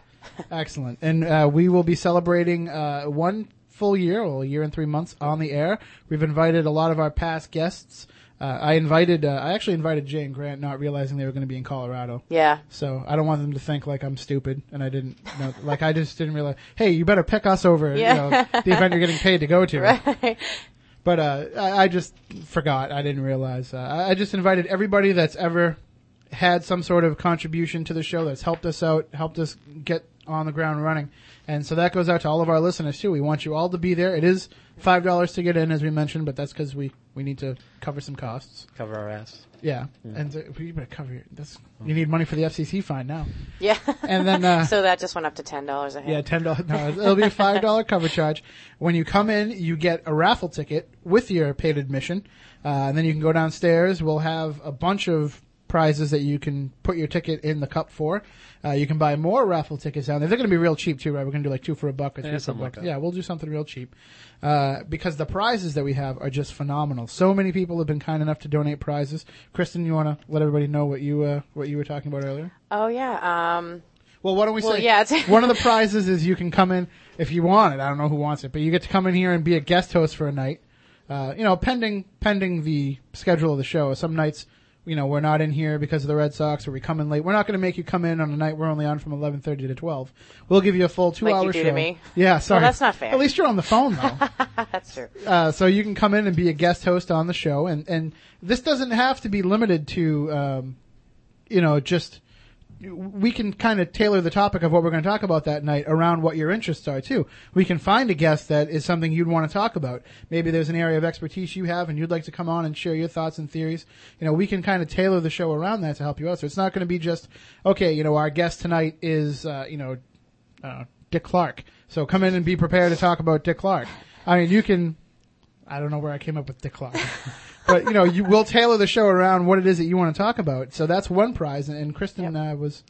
Excellent. And uh, we will be celebrating uh, one full year, well, a year and three months on the air. We've invited a lot of our past guests. Uh, I invited, uh, I actually invited Jay and Grant, not realizing they were going to be in Colorado. Yeah. So I don't want them to think like I'm stupid, and I didn't know, like I just didn't realize. Hey, you better pick us over, Yeah. you know, the event you're getting paid to go to. Right. But uh, I, I just forgot. I didn't realize. Uh, I I just invited everybody that's ever had some sort of contribution to the show that's helped us out, helped us get on the ground running. And so that goes out to all of our listeners too. We want you all to be there. It is five dollars to get in, as we mentioned, but that's because we we need to cover some costs. Cover our ass. Yeah, and uh, you better cover your. That's you need money for the FCC fine now. Yeah. And then, uh, so that just went up to ten dollars a head. Yeah, ten dollars. No, it'll be a five dollar cover charge. When you come in, you get a raffle ticket with your paid admission, uh, and then you can go downstairs. We'll have a bunch of prizes that you can put your ticket in the cup for. Uh, you can buy more raffle tickets down there. They're going to be real cheap too, right? We're going to do like two for a buck or three Yeah, for a buck. like. Yeah, we'll do something real cheap. Uh, because the prizes that we have are just phenomenal. So many people have been kind enough to donate prizes. Kristen, you want to let everybody know what you uh, what you were talking about earlier? Oh yeah. Um. Well, why don't we Well, say yeah, one of the prizes is you can come in if you want it. I don't know who wants it, but you get to come in here and be a guest host for a night. Uh, you know, pending pending the schedule of the show. Some nights, you know, we're not in here because of the Red Sox, or we come in late. We're not going to make you come in on a night we're only on from eleven thirty to twelve. We'll give you a full two Like hour show. to me? Yeah, sorry. Well, that's not fair. At least you're on the phone though. That's true. Uh, so you can come in and be a guest host on the show, and and this doesn't have to be limited to, um, you know, just we can kind of tailor the topic of what we're going to talk about that night around what your interests are too. We can find a guest that is something you'd want to talk about. Maybe there's an area of expertise you have and you'd like to come on and share your thoughts and theories. You know, we can kind of tailor the show around that to help you out. So it's not going to be just, okay, you know, our guest tonight is, uh, you know, uh, Dick Clark. So come in and be prepared to talk about Dick Clark. I mean, you can, I don't know where I came up with Dick Clark. but you know, you will tailor the show around what it is that you want to talk about. So that's one prize, and, and Kristen uh, was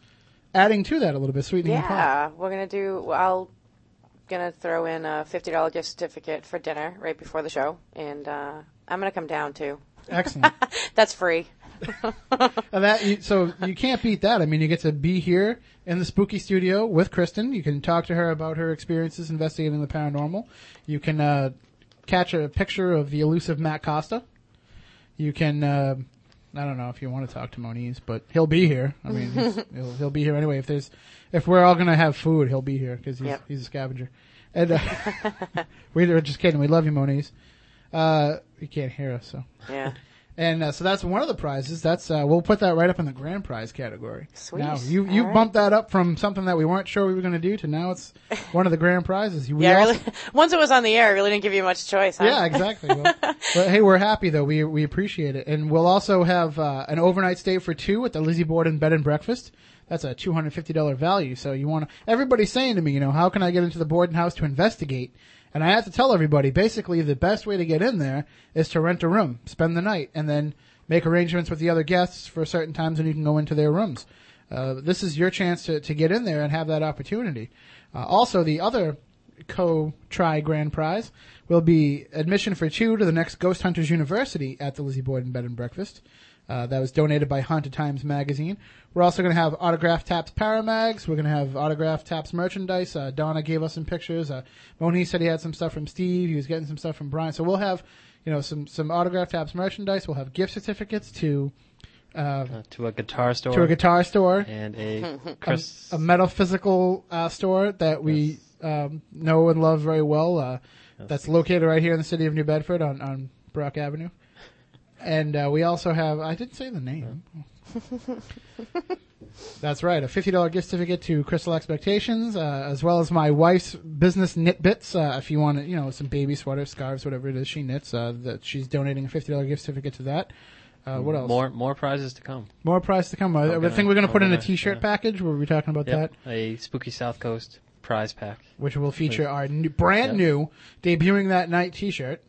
adding to that a little bit, sweetening the pot. Yeah, we're gonna do. I'll gonna throw in a fifty dollar gift certificate for dinner right before the show, and uh, I'm gonna come down too. Excellent. That's free. That you, so you can't beat that. I mean, you get to be here in the spooky studio with Kristen. You can talk to her about her experiences investigating the paranormal. You can uh, catch a picture of the elusive Matt Costa. You can. Uh, I don't know if you want to talk to Moniz, but he'll be here. I mean, he's, he'll, he'll be here anyway. If there's, if we're all gonna have food, he'll be here because he's Yep. he's a scavenger. And uh, we are just kidding. We love you, Moniz. Uh, you can't hear us, so Yeah. And uh, so that's one of the prizes. That's uh, we'll put that right up in the grand prize category. Sweet. Now you you All right. bumped that up from something that we weren't sure we were going to do to now it's one of the grand prizes. We yeah, also- really. Once it was on the air, I really didn't give you much choice. Huh? yeah, exactly. Well, but hey, we're happy though. We we appreciate it, and we'll also have uh, an overnight stay for two at the Lizzie Borden Bed and Breakfast. That's a two hundred fifty dollar value. So you want to? Everybody's saying to me, you know, how can I get into the Borden house to investigate? And I have to tell everybody, basically, the best way to get in there is to rent a room, spend the night, and then make arrangements with the other guests for certain times when you can go into their rooms. Uh, this is your chance to, to get in there and have that opportunity. Uh, also, the other co-try grand prize will be admission for two to the next Ghost Hunters University at the Lizzie Borden Bed and Breakfast. Uh, that was donated by Haunted Times magazine. We're also going to have autographed Taps Paramags. We're going to have autographed Taps merchandise. Uh, Donna gave us some pictures. Uh, Moniz said he had some stuff from Steve. He was getting some stuff from Brian. So we'll have, you know, some some autographed Taps merchandise. We'll have gift certificates to uh, Uh, to a guitar store. to a guitar store And a a, Chris. a metaphysical uh, store that we um, know and love very well. Uh, That's located right here in the city of New Bedford on, on Brock Avenue. And uh, we also have, I didn't say the name. That's right, a $50 gift certificate to Crystal Expectations, uh, as well as my wife's business knit bits. Uh, if you want, you know, some baby sweaters, scarves, whatever it is she knits, uh, that she's donating a $50 gift certificate to that. Uh, what else? More more prizes to come. More prizes to come. I Okay. think we're going to put in a Okay. T-shirt Yeah. package. Were we talking about Yep. that? A spooky South Coast prize pack. Which will feature our new, brand Yep. new debuting that night T-shirt.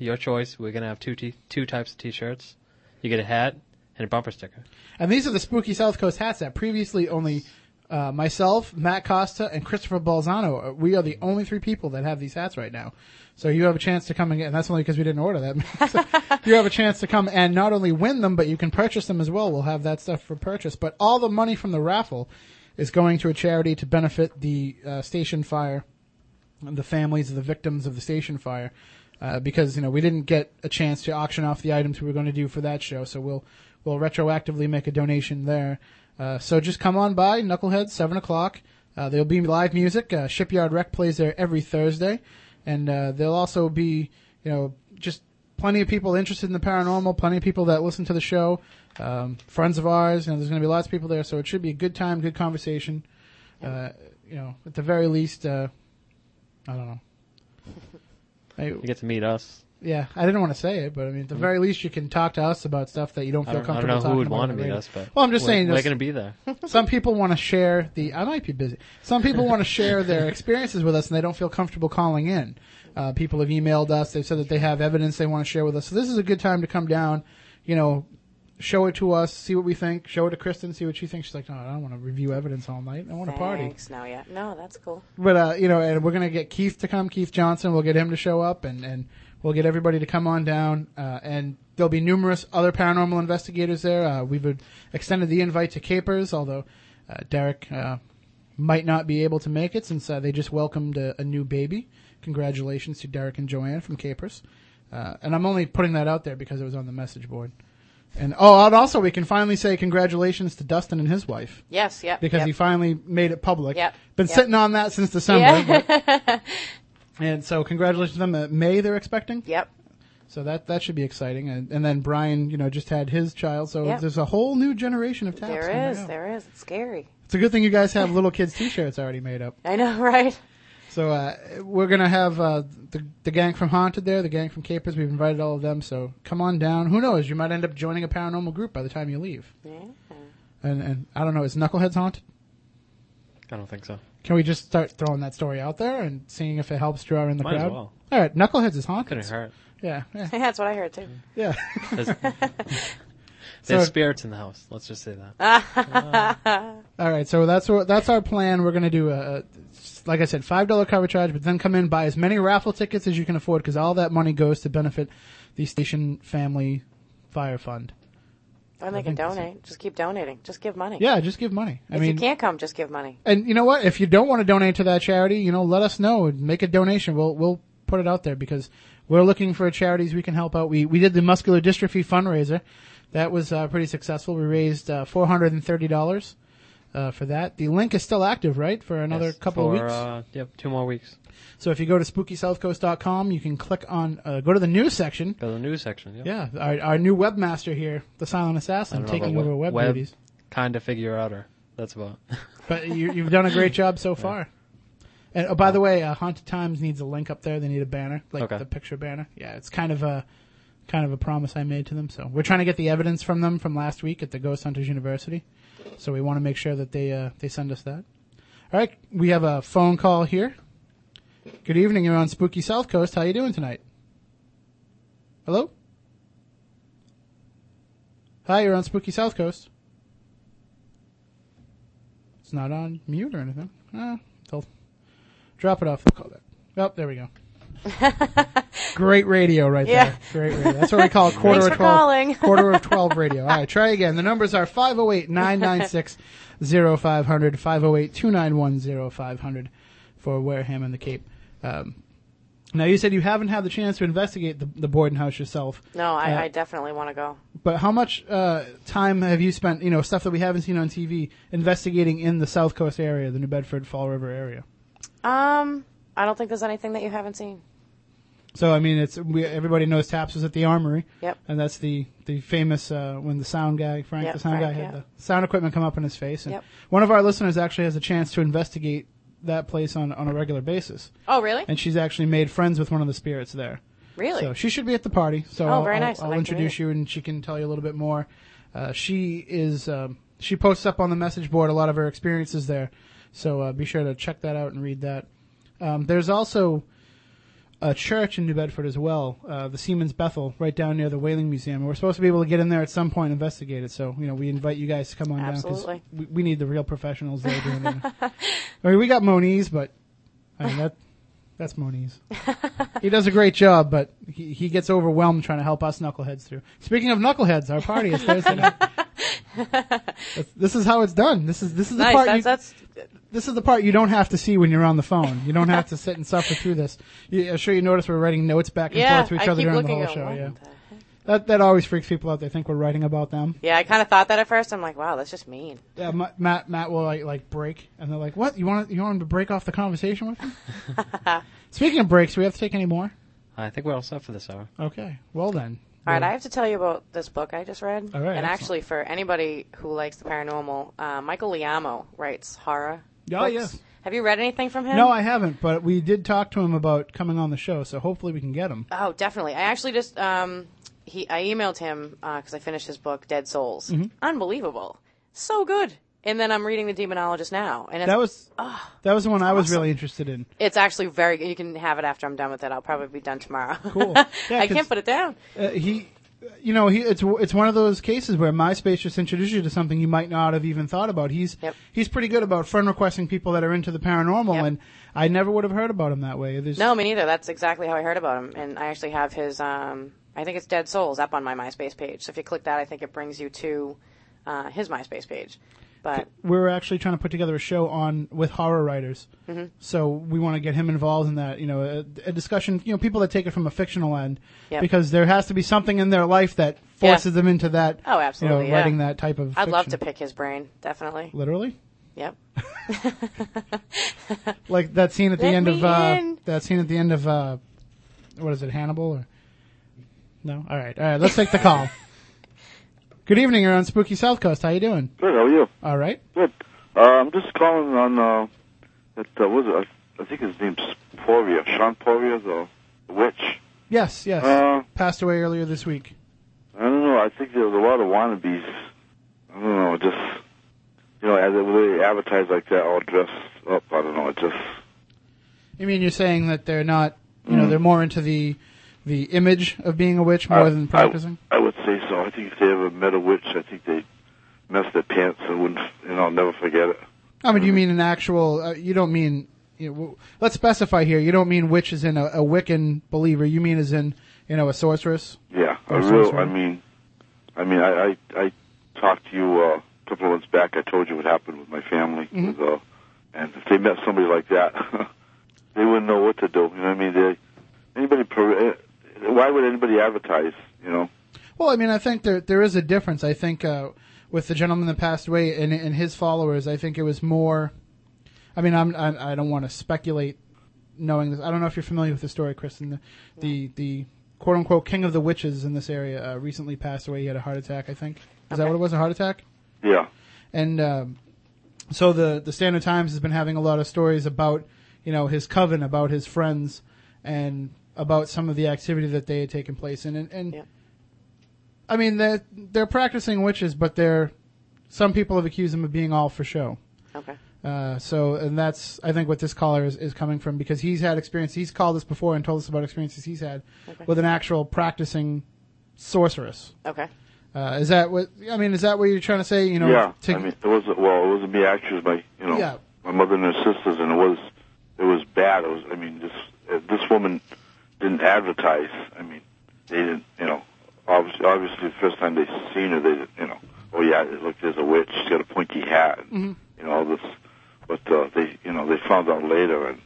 Yep, your choice. We're gonna have two t- two types of T-shirts. You get a hat and a bumper sticker. And these are the spooky South Coast hats that previously only uh, myself, Matt Costa, and Christopher Balzano. uh, We are the only three people that have these hats right now. So you have a chance to come and get, and that's only because we didn't order them. So you have a chance to come and not only win them, but you can purchase them as well. We'll have that stuff for purchase. But all the money from the raffle is going to a charity to benefit the uh, station fire and the families of the victims of the station fire. Uh, because you know we didn't get a chance to auction off the items we were going to do for that show, so we'll we'll retroactively make a donation there. Uh, so just come on by Knucklehead seven o'clock. Uh, there'll be live music. Uh, Shipyard Rec plays there every Thursday, and uh, there'll also be you know just plenty of people interested in the paranormal, plenty of people that listen to the show, um, friends of ours. You know, there's going to be lots of people there, so it should be a good time, good conversation. Uh, you know, at the very least, uh, I don't know. I, You get to meet us. yeah, I didn't want to say it, but I mean, at the very least, you can talk to us about stuff that you don't I feel don't, I don't comfortable know talking who would want to meet us, but well, I'm just we're, saying, we're gonna be there. some people want to share the. I might be busy. Some people want to share their experiences with us, and they don't feel comfortable calling in. Uh, people have emailed us. They've said that they have evidence they want to share with us. So this is a good time to come down. You know, show it to us, see what we think. Show it to Kristen, see what she thinks. She's like, no, I don't want to review evidence all night. I want to party. Thanks. No, yeah. No, that's cool. But uh, you know, and we're gonna get Keith to come, Keith Johnson. We'll get him to show up, and and we'll get everybody to come on down. Uh, and there'll be numerous other paranormal investigators there. Uh, we've uh, extended the invite to Capers, although uh, Derek uh, might not be able to make it since uh, they just welcomed a, a new baby. Congratulations to Derek and Joanne from Capers. Uh, and I'm only putting that out there because it was on the message board. And oh, and also we can finally say congratulations to Dustin and his wife Yes. Yep. because yep. he finally made it public. Yep, Been yep. sitting on that since December. Yeah. but- and so congratulations to them. Uh, May they're expecting. Yep. So that that should be exciting. And, and then Brian, you know, just had his child. So Yep. there's a whole new generation of taps. There is. There is. It's scary. It's a good thing you guys have little kids T-shirts already made up. I know, right? So uh, we're gonna have uh, the the gang from Haunted there, the gang from Capers. We've invited all of them. So come on down. Who knows? You might end up joining a paranormal group by the time you leave. Yeah. And and I don't know. Is Knuckleheads haunted? I don't think so. Can we just start throwing that story out there and seeing if it helps draw in the Might as crowd? well. All right, Knuckleheads is haunted. Couldn't hurt. Yeah, yeah, That's what I heard too. yeah. There's, So- spirits in the house. Let's just say that. All right, so that's what that's our plan. We're gonna do a, a like I said, five dollar cover charge, but then come in buy as many raffle tickets as you can afford because all that money goes to benefit the station family fire fund. Or they can donate. Just keep donating. Just give money. Yeah, just give money. I if mean, you can't come, just give money. and you know what? If you don't want to donate to that charity, you know, let us know and make a donation. We'll we'll put it out there because we're looking for charities we can help out. We we did the muscular dystrophy fundraiser. That was uh, pretty successful. We raised uh, four hundred and thirty dollars uh, for that. The link is still active, right? For another Yes, couple for, of weeks. Uh, yep, two more weeks. So if you go to spookysouthcoast.com, you can click on uh, go to the news section. Go to the news section. Yep. Yeah, our, our new webmaster here, the Silent Assassin, taking over web, web duties. Kind of figure outer. That's about. But you, you've done a great job so far. And oh, by the way, uh, Haunted Times needs a link up there. They need a banner, like Okay. the picture banner. Yeah, it's kind of a kind of a promise I made to them. So we're trying to get the evidence from them from last week at the Ghost Hunters University. So we want to make sure that they uh, they send us that. All right, we have a phone call here. Good evening. You're on Spooky South Coast. How you doing tonight? Hello. Hi, you're on Spooky South Coast. It's not on mute or anything. They'll drop it off. They'll call that. Oh, there we go. Great radio right Yeah. there. Great radio. That's what we call quarter of 12. calling. quarter of 12 radio. All right, try again. The numbers are 508-996-0500, 508-291-0500 for Wareham and the Cape. Um, now, you said you haven't had the chance to investigate the, the Borden house yourself. No, I, Uh, I definitely want to go. but how much uh, time have you spent, you know, stuff that we haven't seen on TV, investigating in the South Coast area, the New Bedford Fall River area? Um, I don't think there's anything that you haven't seen. So I mean, it's we, everybody knows Taps was at the Armory. Yep. And that's the the famous uh, when the sound guy Frank Yep, the sound Frank, guy had the sound equipment come up in his face. And Yep. one of our listeners actually has a chance to investigate that place on on a regular basis. Oh, really? And she's actually made friends with one of the spirits there. Really? So she should be at the party. So Oh, I'll, very nice. I'll, like introduce you, and she can tell you a little bit more. Uh, she is um, she posts up on the message board a lot of her experiences there. So uh, be sure to check that out and read that. Um, there's also a church in New Bedford as well, uh, the Seamen's Bethel, right down near the Whaling Museum. And we're supposed to be able to get in there at some point and investigate it. So you know, we invite you guys to come on Absolutely. down because we, we need the real professionals there doing it. I mean, we got Moniz, but I mean that that's Moniz. he does a great job, but he, he gets overwhelmed trying to help us knuckleheads through. Speaking of knuckleheads, our party is Thursday night. This is how it's done. This is this is the Nice, part. that's- you, that's- this is the part you don't have to see when you're on the phone. You don't have to sit and suffer through this. You, I'm sure you notice we're writing notes back and Yeah, forth to each I other during the whole show. Yeah, that that always freaks people out. They think we're writing about them. Yeah, I kind of thought that at first. I'm like, wow, that's just mean. Yeah, Ma- Matt Matt will like like break, and they're like, "What? You want you want him to break off the conversation with him?" Speaking of breaks, do we have to take any more? I think we're all set for this hour. Okay, well then. All right, I have to tell you about this book I just read. All right, and excellent. actually, for anybody who likes the paranormal, uh, Michael Laimo writes horror. Oh, books. yes. Have you read anything from him? No, I haven't, but we did talk to him about coming on the show, so hopefully we can get him. Oh, definitely. I actually just um, he I emailed him because I finished his book Dead Souls. Mhm. Unbelievable, so good. And then I'm reading The Demonologist now, and it's, That was ah, that was the one I was awesome. really interested in. it's actually very. good. You can have it after I'm done with it. I'll probably be done tomorrow. Cool. Yeah, I can't put it down. Uh, he, you know, he it's it's one of those cases where MySpace just introduced you to something you might not have even thought about. He's he's pretty good about friend requesting people that are into the paranormal, and I never would have heard about him that way. There's, No, me neither. That's exactly how I heard about him, and I actually have his. Um, I think it's Dead Souls up on my MySpace page. So if you click that, I think it brings you to uh, his MySpace page. But we're actually trying to put together a show on with horror writers. Mhm. So we want to get him involved in that. You know, a, a discussion. You know, people that take it from a fictional end, Yep. because there has to be something in their life that forces them into that. oh, absolutely, You know, yeah. writing that type of. I'd love to pick his brain. Definitely. Literally. Yep. like that scene at the Let end of uh, that scene at the end of uh, what is it, Hannibal or no? All right, all right. Let's take the call. Good evening. You're on Spooky South Coast. How you doing? Good. How are you? All right. Good. Uh, I'm just calling on uh, that uh, was it? I think his name's Poirier, Sean Poirier, the witch. Yes, yes. Uh, Passed away earlier this week. I don't know. I think there's a lot of wannabes. I don't know. Just you know, as they advertise like that, all dressed up. I don't know. It just You mean you're saying that they're not, you know, they're more into the the image of being a witch more I- than practicing? I, I would say so. I think if they ever met a witch, I think they mess their pants and wouldn't. You know, never forget it. I mean, do you mean an actual? Uh, you don't mean. You know, w- let's specify here. You don't mean witch as in a, a Wiccan believer. You mean as in, you know, a sorceress. Yeah, a real. sorcerer. I mean, I mean, I I, I talked to you uh, a couple of months back. I told you what happened with my family, Mhm. with, uh, and if they met somebody like that, they wouldn't know what to do. You know what I mean? They, anybody. Per- Why would anybody advertise? You know? Well, I mean, I think there there is a difference. I think uh, with the gentleman that passed away and, and his followers, I think it was more. I mean, I'm, I I don't want to speculate, knowing this. I don't know if you're familiar with the story, Kristen. The the, the quote unquote king of the witches in this area uh, recently passed away. He had a heart attack. I think is that what it was? A heart attack. Yeah. And um, so the the Standard Times has been having a lot of stories about you know his coven, about his friends, and about some of the activity that they had taken place in. And, and I mean they're they're practicing witches, but they're some people have accused them of being all for show. Okay. Uh, so, and that's I think what this caller is, is coming from because he's had experience. He's called us before and told us about experiences he's had Okay. with an actual practicing sorceress. Okay. Uh, is that what I mean? Is that what you're trying to say? You know, yeah. to- I mean, it was well, it wasn't me. Actually, it my you know Yeah. my mother and her sisters, and it was it was bad. It was. I mean, this this woman didn't advertise. I mean, they didn't. You know, obviously, obviously, the first time they seen her, they. You know, oh yeah, look, there's a witch. She's got a pointy hat. And, Mhm. You know all this, but uh, they you know they found out later, and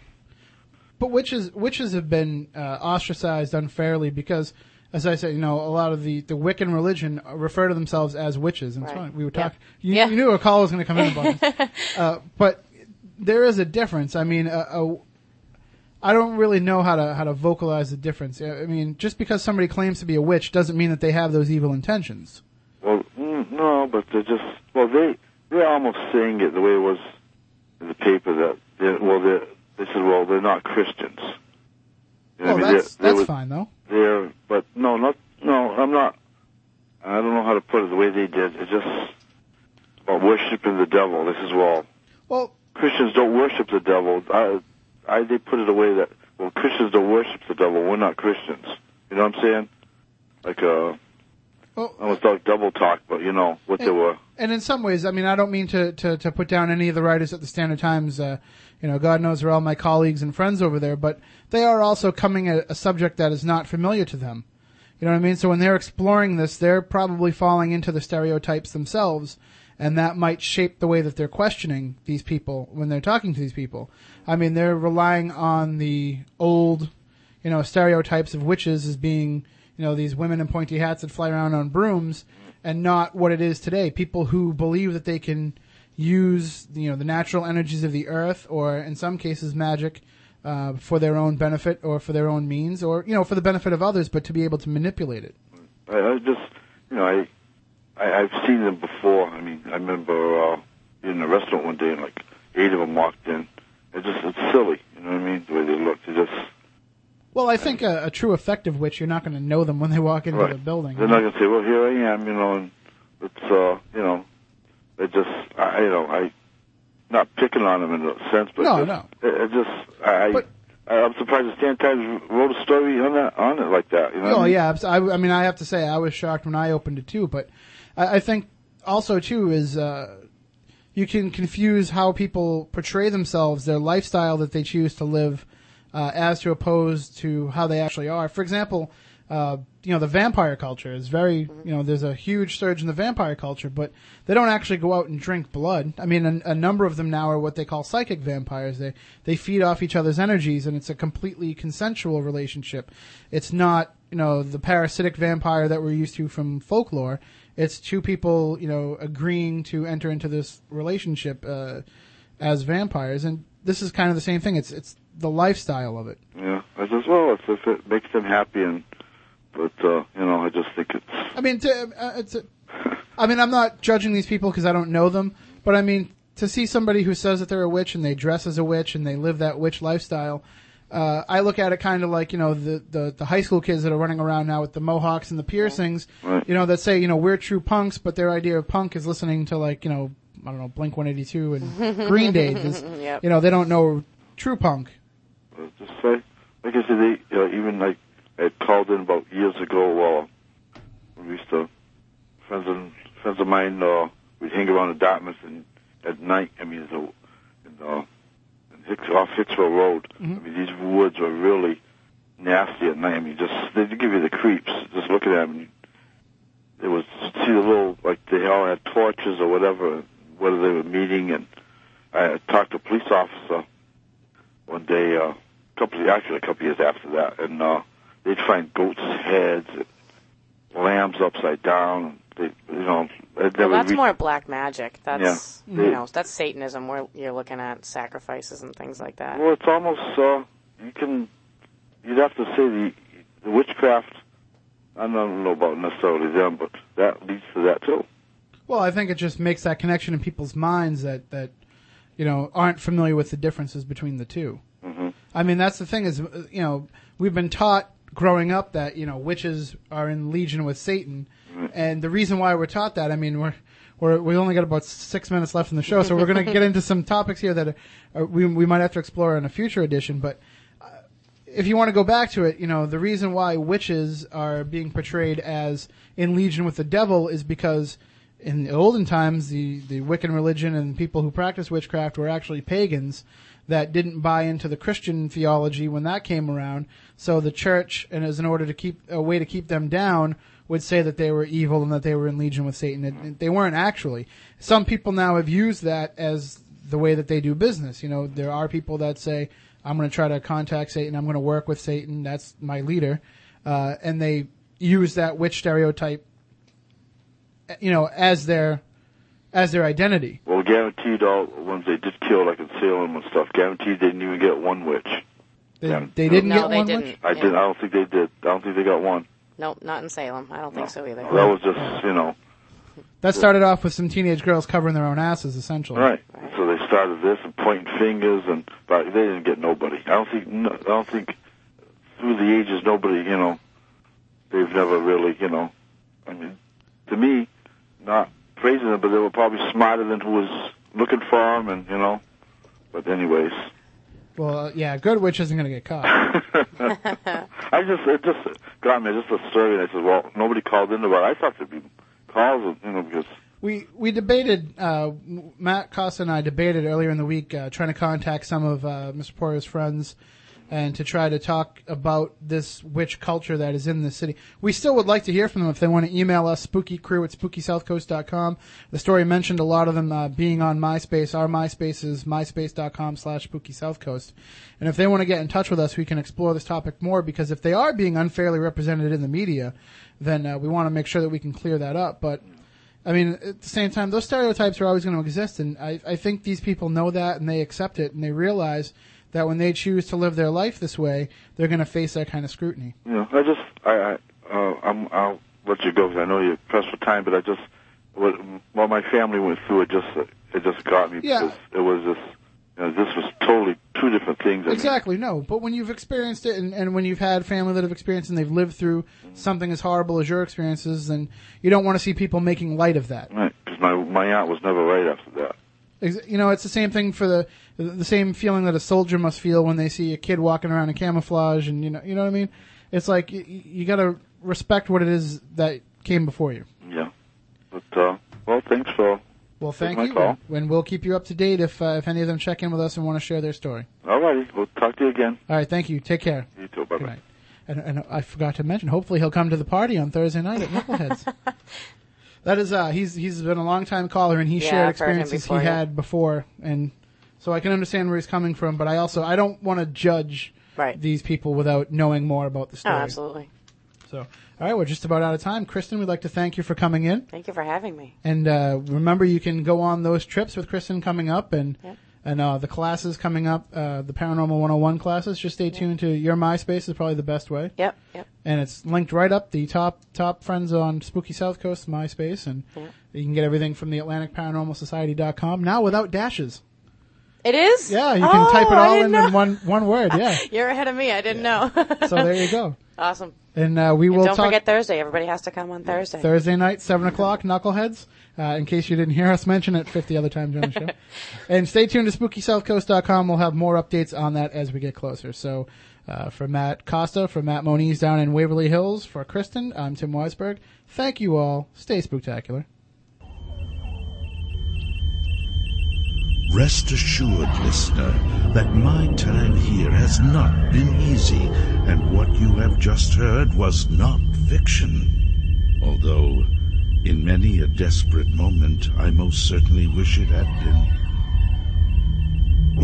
But witches witches have been uh, ostracized unfairly because, as I said, you know, a lot of the, the Wiccan religion refer to themselves as witches. And Right. funny, we were Yeah. talking. You, Yeah. you knew a call was going to come in about this. uh, but there is a difference. I mean, a, a, I don't really know how to how to vocalize the difference. I mean, just because somebody claims to be a witch doesn't mean that they have those evil intentions. Well, mm, no, but they're just well, they they're almost saying it the way it was in the paper that they're, well, they they said well they're not Christians. You know Well, I mean? that's They're- they that's fine though. They're but no, not no, I'm not. I don't know how to put it the way they did. It's just about worshiping the devil. This is well. Well, Christians don't worship the devil. I, I they put it away that well Christians don't worship the devil. We're not Christians. You know what I'm saying? Like uh, almost like double talk, but you know what they were. And in some ways, I mean, I don't mean to, to, to put down any of the writers at the Standard Times. Uh, you know, God knows they're all my colleagues and friends over there, but they are also coming at a subject that is not familiar to them. You know what I mean? So when they're exploring this, they're probably falling into the stereotypes themselves, and that might shape the way that they're questioning these people when they're talking to these people. I mean, they're relying on the old, you know, stereotypes of witches as being, you know, these women in pointy hats that fly around on brooms, and not what it is today. People who believe that they can use, you know, the natural energies of the earth, or in some cases magic, uh, for their own benefit or for their own means, or you know, for the benefit of others, but to be able to manipulate it. I, I just, you know, I, I, I've seen them before. I mean, I remember uh, in a restaurant one day and like eight of them walked in. It's just, it's silly. You know what I mean? The way they look, they just, Well, I think a, a true effective witch, you're not going to know them when they walk into Right. the building. they're not gonna say, "Well, here I am," you know, and it's, uh, you know, they just, I, you know, I, not picking on them in a sense, but No, just, no. It, it just, I, I, I'm surprised the Standard-Times wrote a story on that, on it like that. You know? Oh I mean? yeah, I, I mean, I have to say, I was shocked when I opened it too. But I, I think also too is uh, you can confuse how people portray themselves, their lifestyle that they choose to live, uh, as to opposed to how they actually are. For example, uh, you know, the vampire culture is very, you know, there's a huge surge in the vampire culture, but they don't actually go out and drink blood. I mean, a, a number of them now are what they call psychic vampires. They they feed off each other's energies, and it's a completely consensual relationship. It's not, you know, the parasitic vampire that we're used to from folklore. It's two people, you know, agreeing to enter into this relationship uh, as vampires, and this is kind of the same thing. It's it's the lifestyle of it. Yeah, I just well, if, if it makes them happy, and but uh, you know, I just think it's I mean, to, uh, it's. A, I mean, I'm not judging these people because I don't know them, but I mean, to see somebody who says that they're a witch and they dress as a witch and they live that witch lifestyle, uh, I look at it kind of like you know the, the the high school kids that are running around now with the mohawks and the piercings, Right. you know, that say you know we're true punks, but their idea of punk is listening to like you know I don't know Blink 182 and Green Day. This- Yep. You know, they don't know true punk. uh, just say, like I said, they uh, even like I called in about years ago. Uh, when we used to friends of friends of mine. Uh, we'd hang around in Dartmouth and at night. I mean, the in, uh, in Hicks, off Hixville Road. I mean, these woods are really nasty at night. I mean, just they give you the creeps just looking at them. It was see the little like they all had torches or whatever, whether they were meeting. And I talked to a police officer one day, uh, a couple of, actually a couple of years after that, and uh, they'd find goats' heads, lambs upside down. They, you know, they'd Well, that's reached- more black magic. That's Yeah. you know that's Satanism where you're looking at sacrifices and things like that. Well, it's almost uh, you can. You'd have to say the, the witchcraft. I don't know about necessarily them, but that leads to that too. Well, I think it just makes that connection in people's minds that that you know aren't familiar with the differences between the 2 Mm-hmm. I mean, that's the thing is, uh, you know, we've been taught growing up that you know witches are in legion with Satan, and the reason why we're taught that, I mean, we're we're we only got about six minutes left in the show, so we're going to get into some topics here that are, are, we we might have to explore in a future edition, but. uh, If you want to go back to it, you know, the reason why witches are being portrayed as in legion with the devil is because in the olden times, the, the Wiccan religion and people who practiced witchcraft were actually pagans that didn't buy into the Christian theology when that came around. So the church, and as in order to keep a way to keep them down, would say that they were evil and that they were in legion with Satan. And they weren't actually. Some people now have used that as the way that they do business. You know, there are people that say, I'm going to try to contact Satan. I'm going to work with Satan. That's my leader. Uh, and they use that witch stereotype, you know, as their, as their identity. Well, guaranteed all ones they did kill, like in Salem and stuff. Guaranteed they didn't even get one witch. They, Yeah. they didn't No, get they one. didn't. Rich? I Yeah. did. I don't think they did. I don't think they got one. Nope, not in Salem. I don't think so either. That was just you know That started off with some teenage girls covering their own asses, essentially. right. So they started this and pointing fingers, and but they didn't get nobody. I don't think. No, I don't think through the ages nobody. You know, they've never really. You know, I mean, to me, not praising them, but they were probably smarter than who was looking for them, and you know. But anyways. Well, uh, yeah, Good Witch isn't going to get caught. I just it just got me just a story, and I said, well, nobody called in about. it. I thought there'd be calls, you know, because We we debated uh, Matt Costa and I debated earlier in the week uh, trying to contact some of uh, Mr. Poirier's friends and to try to talk about this witch culture that is in the city. We still would like to hear from them if they want to email us spookycrew at spookysouthcoast.com. The story mentioned a lot of them uh, being on MySpace. Our MySpace is myspace.com slash spookysouthcoast. And if they want to get in touch with us, we can explore this topic more because if they are being unfairly represented in the media, then uh, we want to make sure that we can clear that up. But I mean, at the same time, those stereotypes are always going to exist, and I, I think these people know that and they accept it, and they realize that when they choose to live their life this way, they're going to face that kind of scrutiny. Yeah, I just I, I uh, I'm I'll let you go because I know you're pressed for time, but I just what what my family went through, it just it just got me Yeah. because it was just you know this was totally two different things. I mean, Exactly, no. But when you've experienced it, and, and when you've had family that have experienced and they've lived through something as horrible as your experiences, then you don't want to see people making light of that. right? Because my my aunt was never right after that. Ex- You know, it's the same thing for the the same feeling that a soldier must feel when they see a kid walking around in camouflage, and you know, you know what I mean. It's like you, you got to respect what it is that came before you. Yeah, but uh, well, thanks for Well, taking thank my you, call. and we'll keep you up to date if uh, if any of them check in with us and want to share their story. All righty, we'll talk to you again. All right, thank you. Take care. You too. Bye bye. And, and I forgot to mention, hopefully he'll come to the party on Thursday night at Knuckleheads. that is, uh, he's he's been a long time caller, and he Yeah, shared I've experiences he yeah. had before, and so I can understand where he's coming from. But I also I don't want to judge Right. these people without knowing more about the story. Oh, story. absolutely. So, all right, we're just about out of time. Kristen, we'd like to thank you for coming in. Thank you for having me. And uh, remember, you can go on those trips with Kristen coming up, and Yep. And uh, the classes coming up, uh, the Paranormal 101 classes. Just stay tuned to your MySpace is probably the best way. Yep, yep. And it's linked right up the top top friends on Spooky South Coast MySpace, and Yep. you can get everything from the Atlantic Paranormal Society.com now without dashes. It is? Yeah, you can type it Oh, all in, know. in one one word. Yeah. You're ahead of me. I didn't know. so there you go. Awesome. And uh, we And will don't talk forget Thursday. Everybody has to come on Thursday. Thursday night, 7 o'clock, Knuckleheads, uh, in case you didn't hear us mention it 50 other times during the show. and stay tuned to SpookySouthCoast.com. We'll have more updates on that as we get closer. So, uh, for Matt Costa, for Matt Moniz down in Waverly Hills, for Kristen, I'm Tim Weisberg. Thank you all. Stay spooktacular. Rest assured, listener, that my time here has not been easy, and what you have just heard was not fiction. Although, in many a desperate moment, I most certainly wish it had been.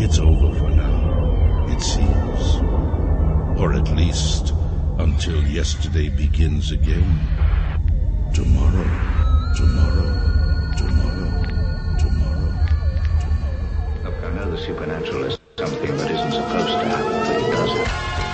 It's over for now, it seems. Or at least, until yesterday begins again. Tomorrow, tomorrow, tomorrow. Tomorrow. Look, I know the supernatural is something that isn't supposed to happen, but it does.